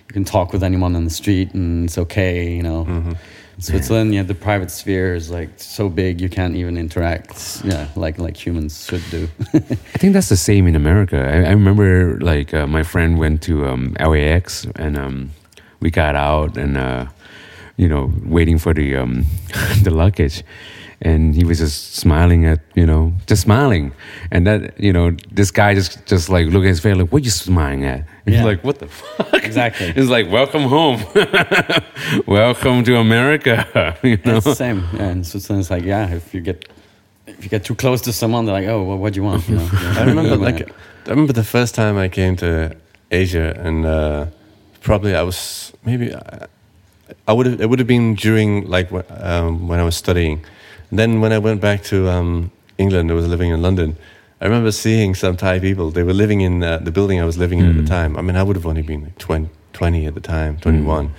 you can talk with anyone on the street, and it's okay, you know. hmm Switzerland, yeah, the private sphere is like so big you can't even interact, yeah, like like humans should do. I think that's the same in America. I, I remember like uh, my friend went to um, LAX and um, we got out and uh, you know waiting for the um, the luggage, and he was just smiling at you know just smiling, and that you know this guy just just like look at his face like what you smiling at? And Yeah. he's like what the fuck? exactly. It's like welcome home, welcome to America. You know. It's the same. Yeah, in Switzerland, it's like yeah, if you get if you get too close to someone, they're like, oh, well, what do you want? You know? I remember like I remember the first time I came to Asia, and uh, probably I was maybe I, I would have it would have been during like um, when I was studying. Then when I went back to um, England, I was living in London. I remember seeing some Thai people. They were living in uh, the building I was living in at Mm. the time. I mean, I would have only been like 20, 20 at the time, 21.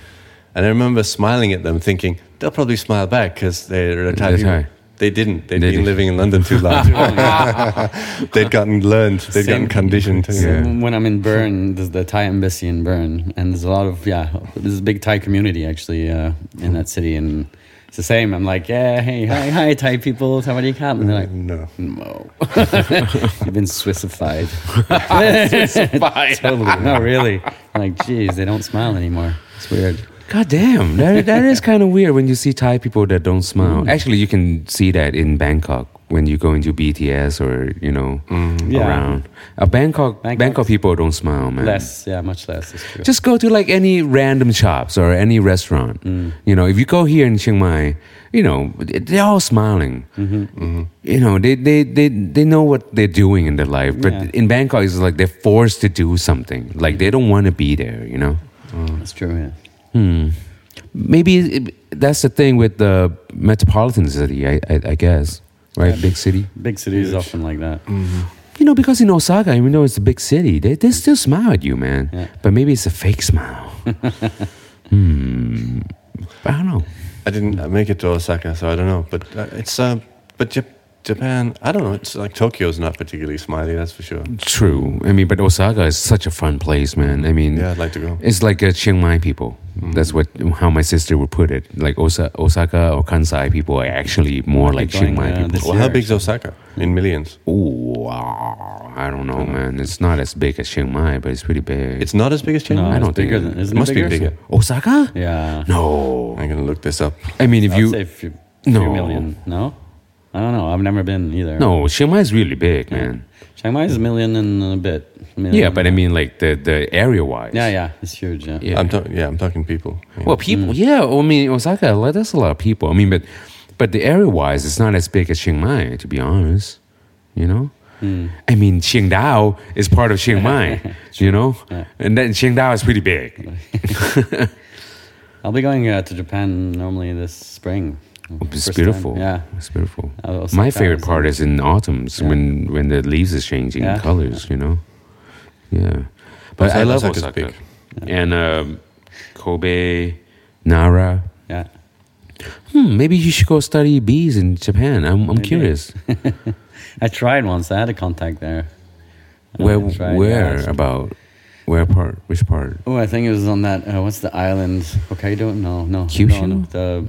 And I remember smiling at them, thinking they'll probably smile back because they're Thai people. Thai. They didn't. They'd They been did. living in London too long. they'd gotten learned. They'd Same. gotten conditioned. So Yeah. When I'm in Bern, there's the Thai embassy in Bern, and there's a lot of yeah, there's a big Thai community actually uh, in that city, and it's the same. I'm like, yeah, hey, hi, hi, Thai people, somebody come, and they're like, no. no, you've been Swissified. totally, no, really. I'm like, geez, they don't smile anymore. It's weird. God damn, that, that is kind of weird when you see Thai people that don't smile. Mm. Actually, you can see that in Bangkok when you go into BTS or you know Mm. Yeah. around. Uh, Bangkok, Bangkok, Bangkok's people don't smile, man. Less, yeah, much less. Just go to like any random shops or any restaurant. Mm. You know, if you go here in Chiang Mai, you know they're all smiling. hmm hmm You know, they they they, they know what they're doing in their life. But Yeah. in Bangkok, it's like they're forced to do something. Like they don't want to be there. You know. That's true. Yeah. Hmm. Maybe it, that's the thing with the metropolitan city, I, I, I guess, right? Yeah. Big city. Big cities Huge. often like that. hmm You know, because in Osaka, even though it's a big city, they, they still smile at you, man. Yeah. But maybe it's a fake smile. hmm. I don't know. I didn't uh, make it to Osaka, so I don't know. But uh, it's uh, but Jap- Japan, I don't know. It's like Tokyo's not particularly smiley, that's for sure. True. I mean, but Osaka is such a fun place, man. I mean, Yeah, I'd like to go. it's like a Chiang Mai people. Mhm. That's what how my sister would put it. Like Osa- Osaka or Kansai people are actually more like Chiang going, Mai uh, people. Well, how big's actually. Osaka in millions? Oh, wow. I don't know, Don't man. It's not as big as Chiang Mai, but it's pretty big. It's not as big as Chiang No, Mai. I don't it's bigger think than. it- Isn't it must it be bigger? bigger. Osaka? Yeah. No. I'm gonna look this up. I mean, if I'd you say a few, No. few million. No, I don't know. I've never been either. no, Chiang Mai is really big, Yeah. man. Chiang Mai is a million and a bit. Million. Yeah, but I mean, like the the area wise. Yeah, yeah, it's huge. Yeah. Yeah. I'm ta- yeah, I'm talking people. Yeah. Well, people. Mm. Yeah, I mean, Osaka. like, That's a lot of people. I mean, but but the area wise, it's not as big as Chiang Mai, to be honest. You know. Mm. I mean, Chiang Dao is part of Chiang Mai, you know, Yeah. and then Chiang Dao is pretty big. I'll be going uh, to Japan normally this spring. It's First beautiful. time. Yeah. it's beautiful. My favorite part is in autumns Yeah. when when the leaves is changing Yeah. colors. You know, yeah. But I love Osaka big. and um, Kobe, Nara. Yeah. Hmm, maybe you should go study bees in Japan. I'm I'm Maybe. curious. I tried once. I had a contact there. Where where about Where part? Which part? Oh, I think it was on that. Uh, what's the island? Hokkaido? No, no. Kyushu? No, no, the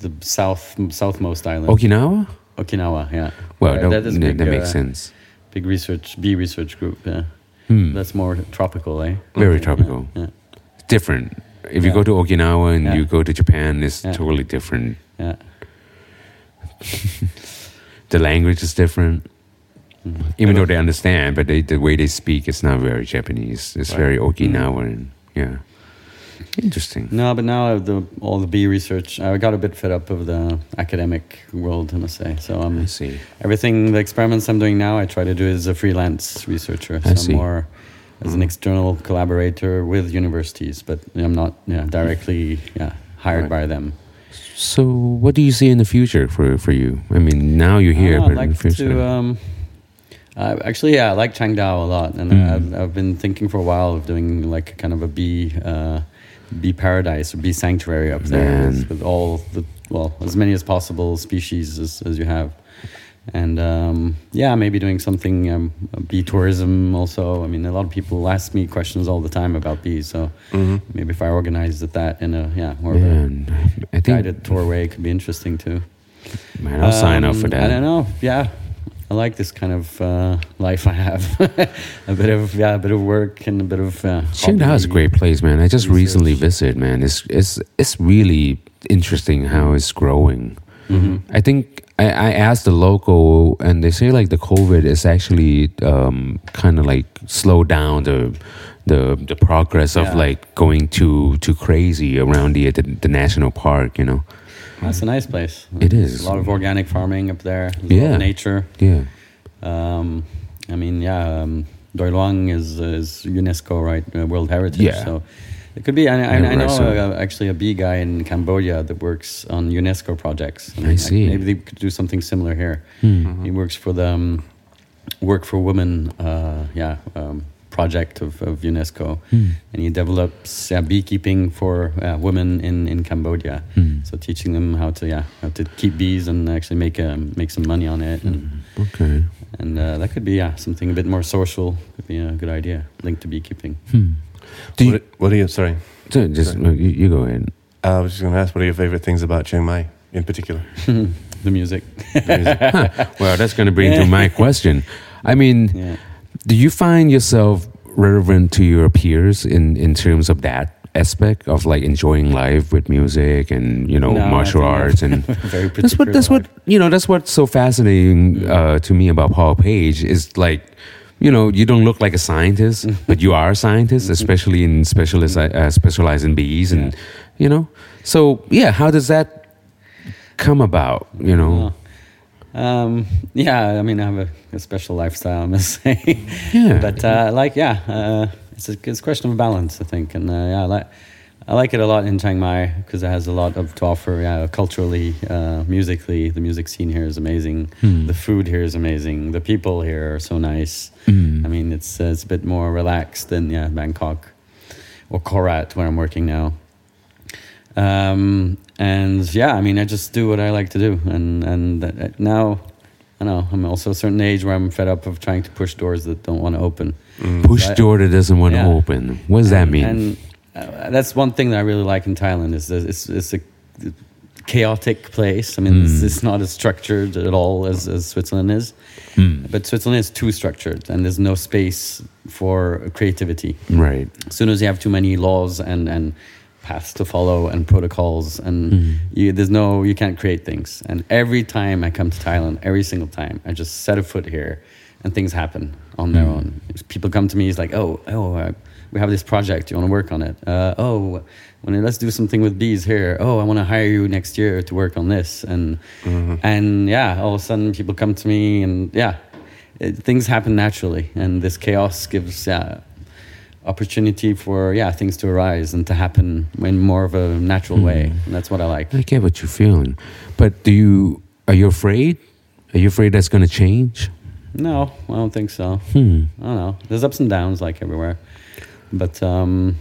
the south southmost island. Okinawa? Okinawa. Yeah. Well, Uh, that, that, big, that makes uh, sense. Big research, bee research group. Yeah. Hmm. That's more tropical, eh? Very Yeah, tropical. Yeah. different. If you go to Okinawa and Yeah. you go to Japan, it's Yeah. totally different. yeah. The language is different. Mhm. Even though they understand, but they, the way they speak it's not very Japanese. It's Right. very Okinawan. Yeah. Interesting. No, but now the all the bee research, I got a bit fed up of the academic world, I must say. So I um, see. everything, the experiments I'm doing now, I try to do as a freelance researcher. I so see. more as an Mhm. external collaborator with universities, but I'm not yeah, directly yeah, hired Right. by them. So, what do you see in the future for, for you? I mean, now you're here, Ah, but I'd in the like future. to. Um, uh, actually, yeah, I like Chiang Dao a lot, and Mm. I've, I've been thinking for a while of doing like kind of a bee, uh, bee paradise or be sanctuary up there with, with all the well, as many as possible species as, as you have, and um, yeah, maybe doing something um, bee tourism also. I mean, a lot of people ask me questions all the time about bees, so Mhm. maybe if I organized that in a yeah more of a Man, I think guided tour way, it could be interesting too. man, I'll sign up for Um, that. I don't know. Yeah, I like this kind of uh, life I have. a bit of yeah, a bit of work and a bit of. Uh, Chiang Dao is a great place, man. I just research. recently visited, man. It's it's it's really interesting how it's growing. Mhm. I think I, I asked the local, and they say like the COVID is actually um, kind of like slow down the the the progress of Yeah. like going too too crazy around the, the the national park. You know, That's a nice place. It There's is. a lot of organic farming up there. There's Yeah. nature. yeah, Um, I mean, yeah, um, Doi Luang is is UNESCO right uh, World Heritage. Yeah. So it could be. I, I, I know uh, actually a bee guy in Cambodia that works on UNESCO projects. I see. Maybe they could do something similar here. Hmm. He works for the um, Work for Women, uh, yeah, um, project of, of UNESCO, Hmm. and he develops yeah, beekeeping for uh, women in, in Cambodia. Hmm. So teaching them how to yeah how to keep bees and actually make um, make some money on it, and okay. and uh, that could be yeah something a bit more social. Could be a good idea linked to beekeeping. Hmm. Do you, What, what are you? Sorry, so just Sorry. you, you go ahead. I was just going to ask. What are your favorite things about Chiang Mai in particular? the music. Well, that's going to bring to my question. I mean, yeah. Do you find yourself relevant to your peers in, in terms of that aspect of like enjoying life with music and you know No, martial arts and Very that's what that's what you know that's what's so fascinating uh, to me about Paul Page is like you know you don't look like a scientist but you are a scientist especially in specialist uh, specialize in bees and Yeah. you know? So yeah how does that come about you know Um, yeah, I mean, I have a, a special lifestyle, I must say. Yeah. But uh, like, yeah, uh, it's a it's a question of balance, I think, and uh, yeah, I like I like it a lot in Chiang Mai because it has a lot of to offer. Yeah, culturally, uh, musically, the music scene here is amazing. Hmm. The food here is amazing. The people here are so nice. Mm. I mean, it's uh, it's a bit more relaxed than yeah Bangkok or Korat where I'm working now. Um, and yeah, I mean, I just do what I like to do, and and uh, now, I know I'm also a certain age where I'm fed up of trying to push doors that don't want to open. push I- door that doesn't want Yeah. to open what does that mean And uh, that's one thing that I really like in Thailand is that it's it's a chaotic place. I mean, it's, Mm. it's not as structured at all as, as Switzerland is, Hmm. but Switzerland is too structured, and there's no space for creativity right as soon as you have too many laws and and paths to follow and protocols and Mhm. you, there's no you can't create things. And every time i come to thailand every single time i just set a foot here and things happen on their Mhm. own. People come to me it's like oh oh uh, we have this project. You want to work on it? Uh, oh when let's do something with bees here. Oh i want to hire you next year to work on this. And and yeah all of a sudden people come to me and yeah it, things happen naturally. And this chaos gives yeah opportunity for yeah things to arise and to happen in more of a natural way Mhm. and that's what i like I get what you're feeling, but do you are you afraid? Are you afraid that's going to change? no i don't think so Hmm. i don't know there's ups and downs like everywhere but um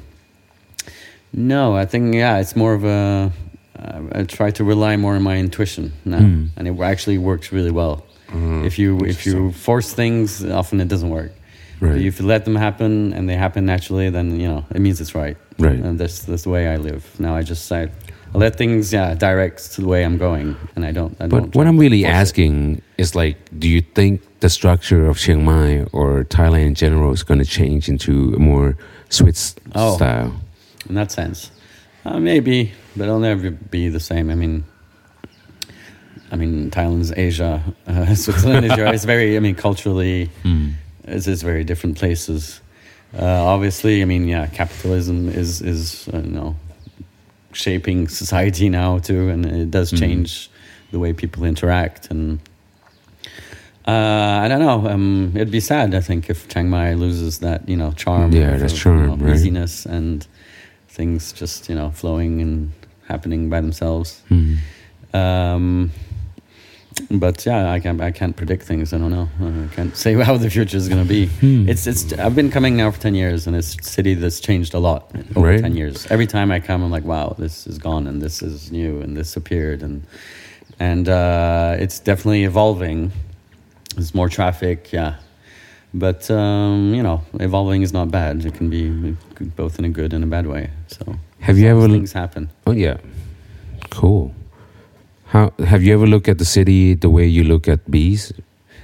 no i think yeah it's more of a uh, i try to rely more on my intuition now Mm. and it actually works really well Mm. if you if you force things often it doesn't work Right. If you let them happen and they happen naturally, then you know it means it's right. Right. And that's that's the way I live. Now I just I, I let things yeah direct to the way I'm going, and I don't. I But don't what I'm really asking is like, do you think the structure of Chiang Mai or Thailand in general is going to change into a more Swiss Oh. style? in that sense. Uh, maybe, but it'll never be the same. I mean, I mean, Thailand's Asia, uh, Switzerland is Europe. It's very, I mean, culturally, it's, it's very different places. Uh, obviously, I mean, yeah, capitalism is is uh, you know shaping society now too, and it does change the way people interact and. Uh, I don't know. Um, it'd be sad, I think, if Chiang Mai loses that, you know, charm. Yeah, that's charm, you know, right? Easiness and things just, you know, flowing and happening by themselves. Hmm. Um, but yeah, I can't. I can't predict things. I don't know. I can't say how the future is going to be. Hmm. It's. It's. I've been coming now for ten years, and it's a city that's changed a lot over Right. ten years. Every time I come, I'm like, wow, this is gone, and this is new, and this appeared, and and uh, it's definitely evolving. There's more traffic, yeah, but um, you know, evolving is not bad. It can be both in a good and a bad way. So Have you as long as ever- things happen? Oh yeah, cool. How have you ever looked at the city the way you look at bees?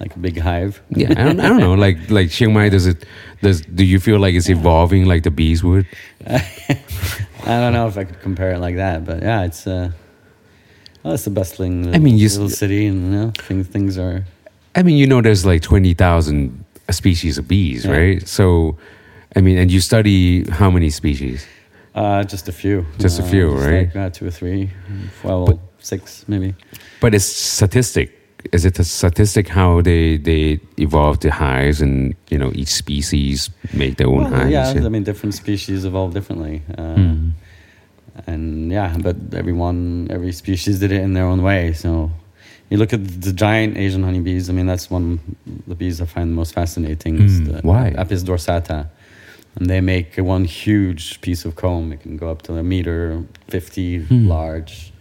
like a big hive. Yeah, I don't, I don't know. Like like Chiang Mai, does it? Does do you feel like it's evolving like the bees would? I don't know if I could compare it like that, but yeah, it's uh, well, it's a bustling little, I mean, you little city, and you know, things things are I mean, you know, there's like twenty thousand species of bees, Yeah. right? So, I mean, and you study how many species? Uh, just a few, Just a Uh, few, just right? Like, uh, two or three, well, But- six maybe. But it's statistic. Is it a statistic how they they evolve the hives and you know each species make their own Well, hives? yeah, and- I mean, different species evolve differently, uh, Hmm. and yeah, but everyone, every species did it in their own way. So you look at the giant Asian honeybees. I mean, that's one of the bees I find most fascinating. Mm, the why? Apis dorsata, and they make one huge piece of comb. It can go up to a meter fifty Hmm. large,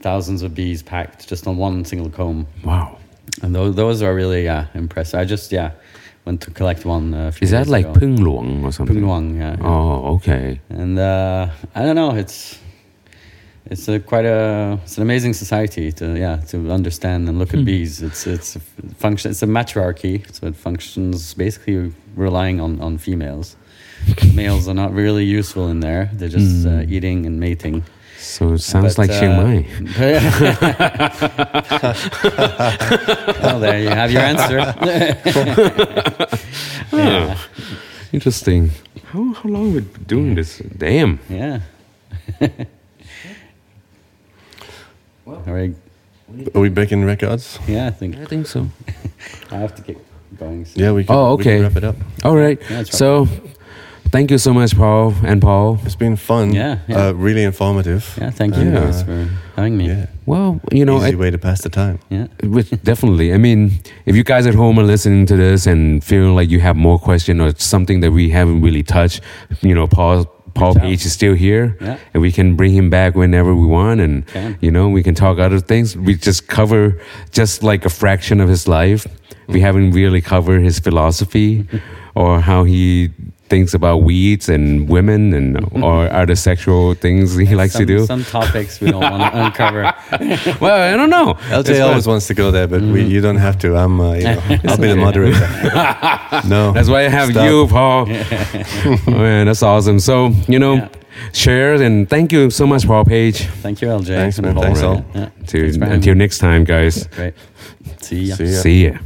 thousands of bees packed just on one single comb. wow. And those, those are really yeah impressive. I just yeah went to collect one. A few Is that like ago. Pung Luang or something? Pung Luang, yeah. yeah. Oh, okay. And uh, I don't know. It's it's a quite a it's an amazing society to yeah to understand and look Hmm. at bees. It's it's a function. It's a matriarchy, so it functions basically relying on on females. Males are not really useful in there. They're just Hmm. uh, eating and mating. So it sounds But, like Chiang uh, Mai. well, there you have your answer. yeah, Interesting. How how long have we been doing this? Damn. yeah. All right. Are we breaking records? Yeah, I think I think so. I have to get going. soon. Yeah, we can, Oh, we can okay. wrap it up. All right. Yeah, that's right. So, thank you so much, Paul and Paul. It's been fun. Yeah, yeah. Uh, really informative. Yeah, thank you And, guys uh, for having me. Yeah. Well, you know, Easy I, way to pass the time. Yeah. Which definitely. I mean, if you guys at home are listening to this and feeling like you have more question or something that we haven't really touched, you know, Paul Paul Reach. Page is still here, Yeah. and we can bring him back whenever we want, and Can. you know, we can talk other things. We just cover just like a fraction of his life. We haven't really covered his philosophy or how he thinks about weeds and women and or other sexual things he likes some, to do. Some topics we don't want to uncover. well, I don't know. LJ It's always fun. wants to go there, but we, you don't have to. I'm, uh, you know, I'll be the moderator. no, That's why I have Stop. you, Paul. Oh, man, that's awesome. So, you know, Yeah. share and thank you so much, Paul Page. Thank you, LJ. Thanks, man. Thanks, all. Yeah. To, Thanks until next time, guys. Great. See ya. See ya. See ya.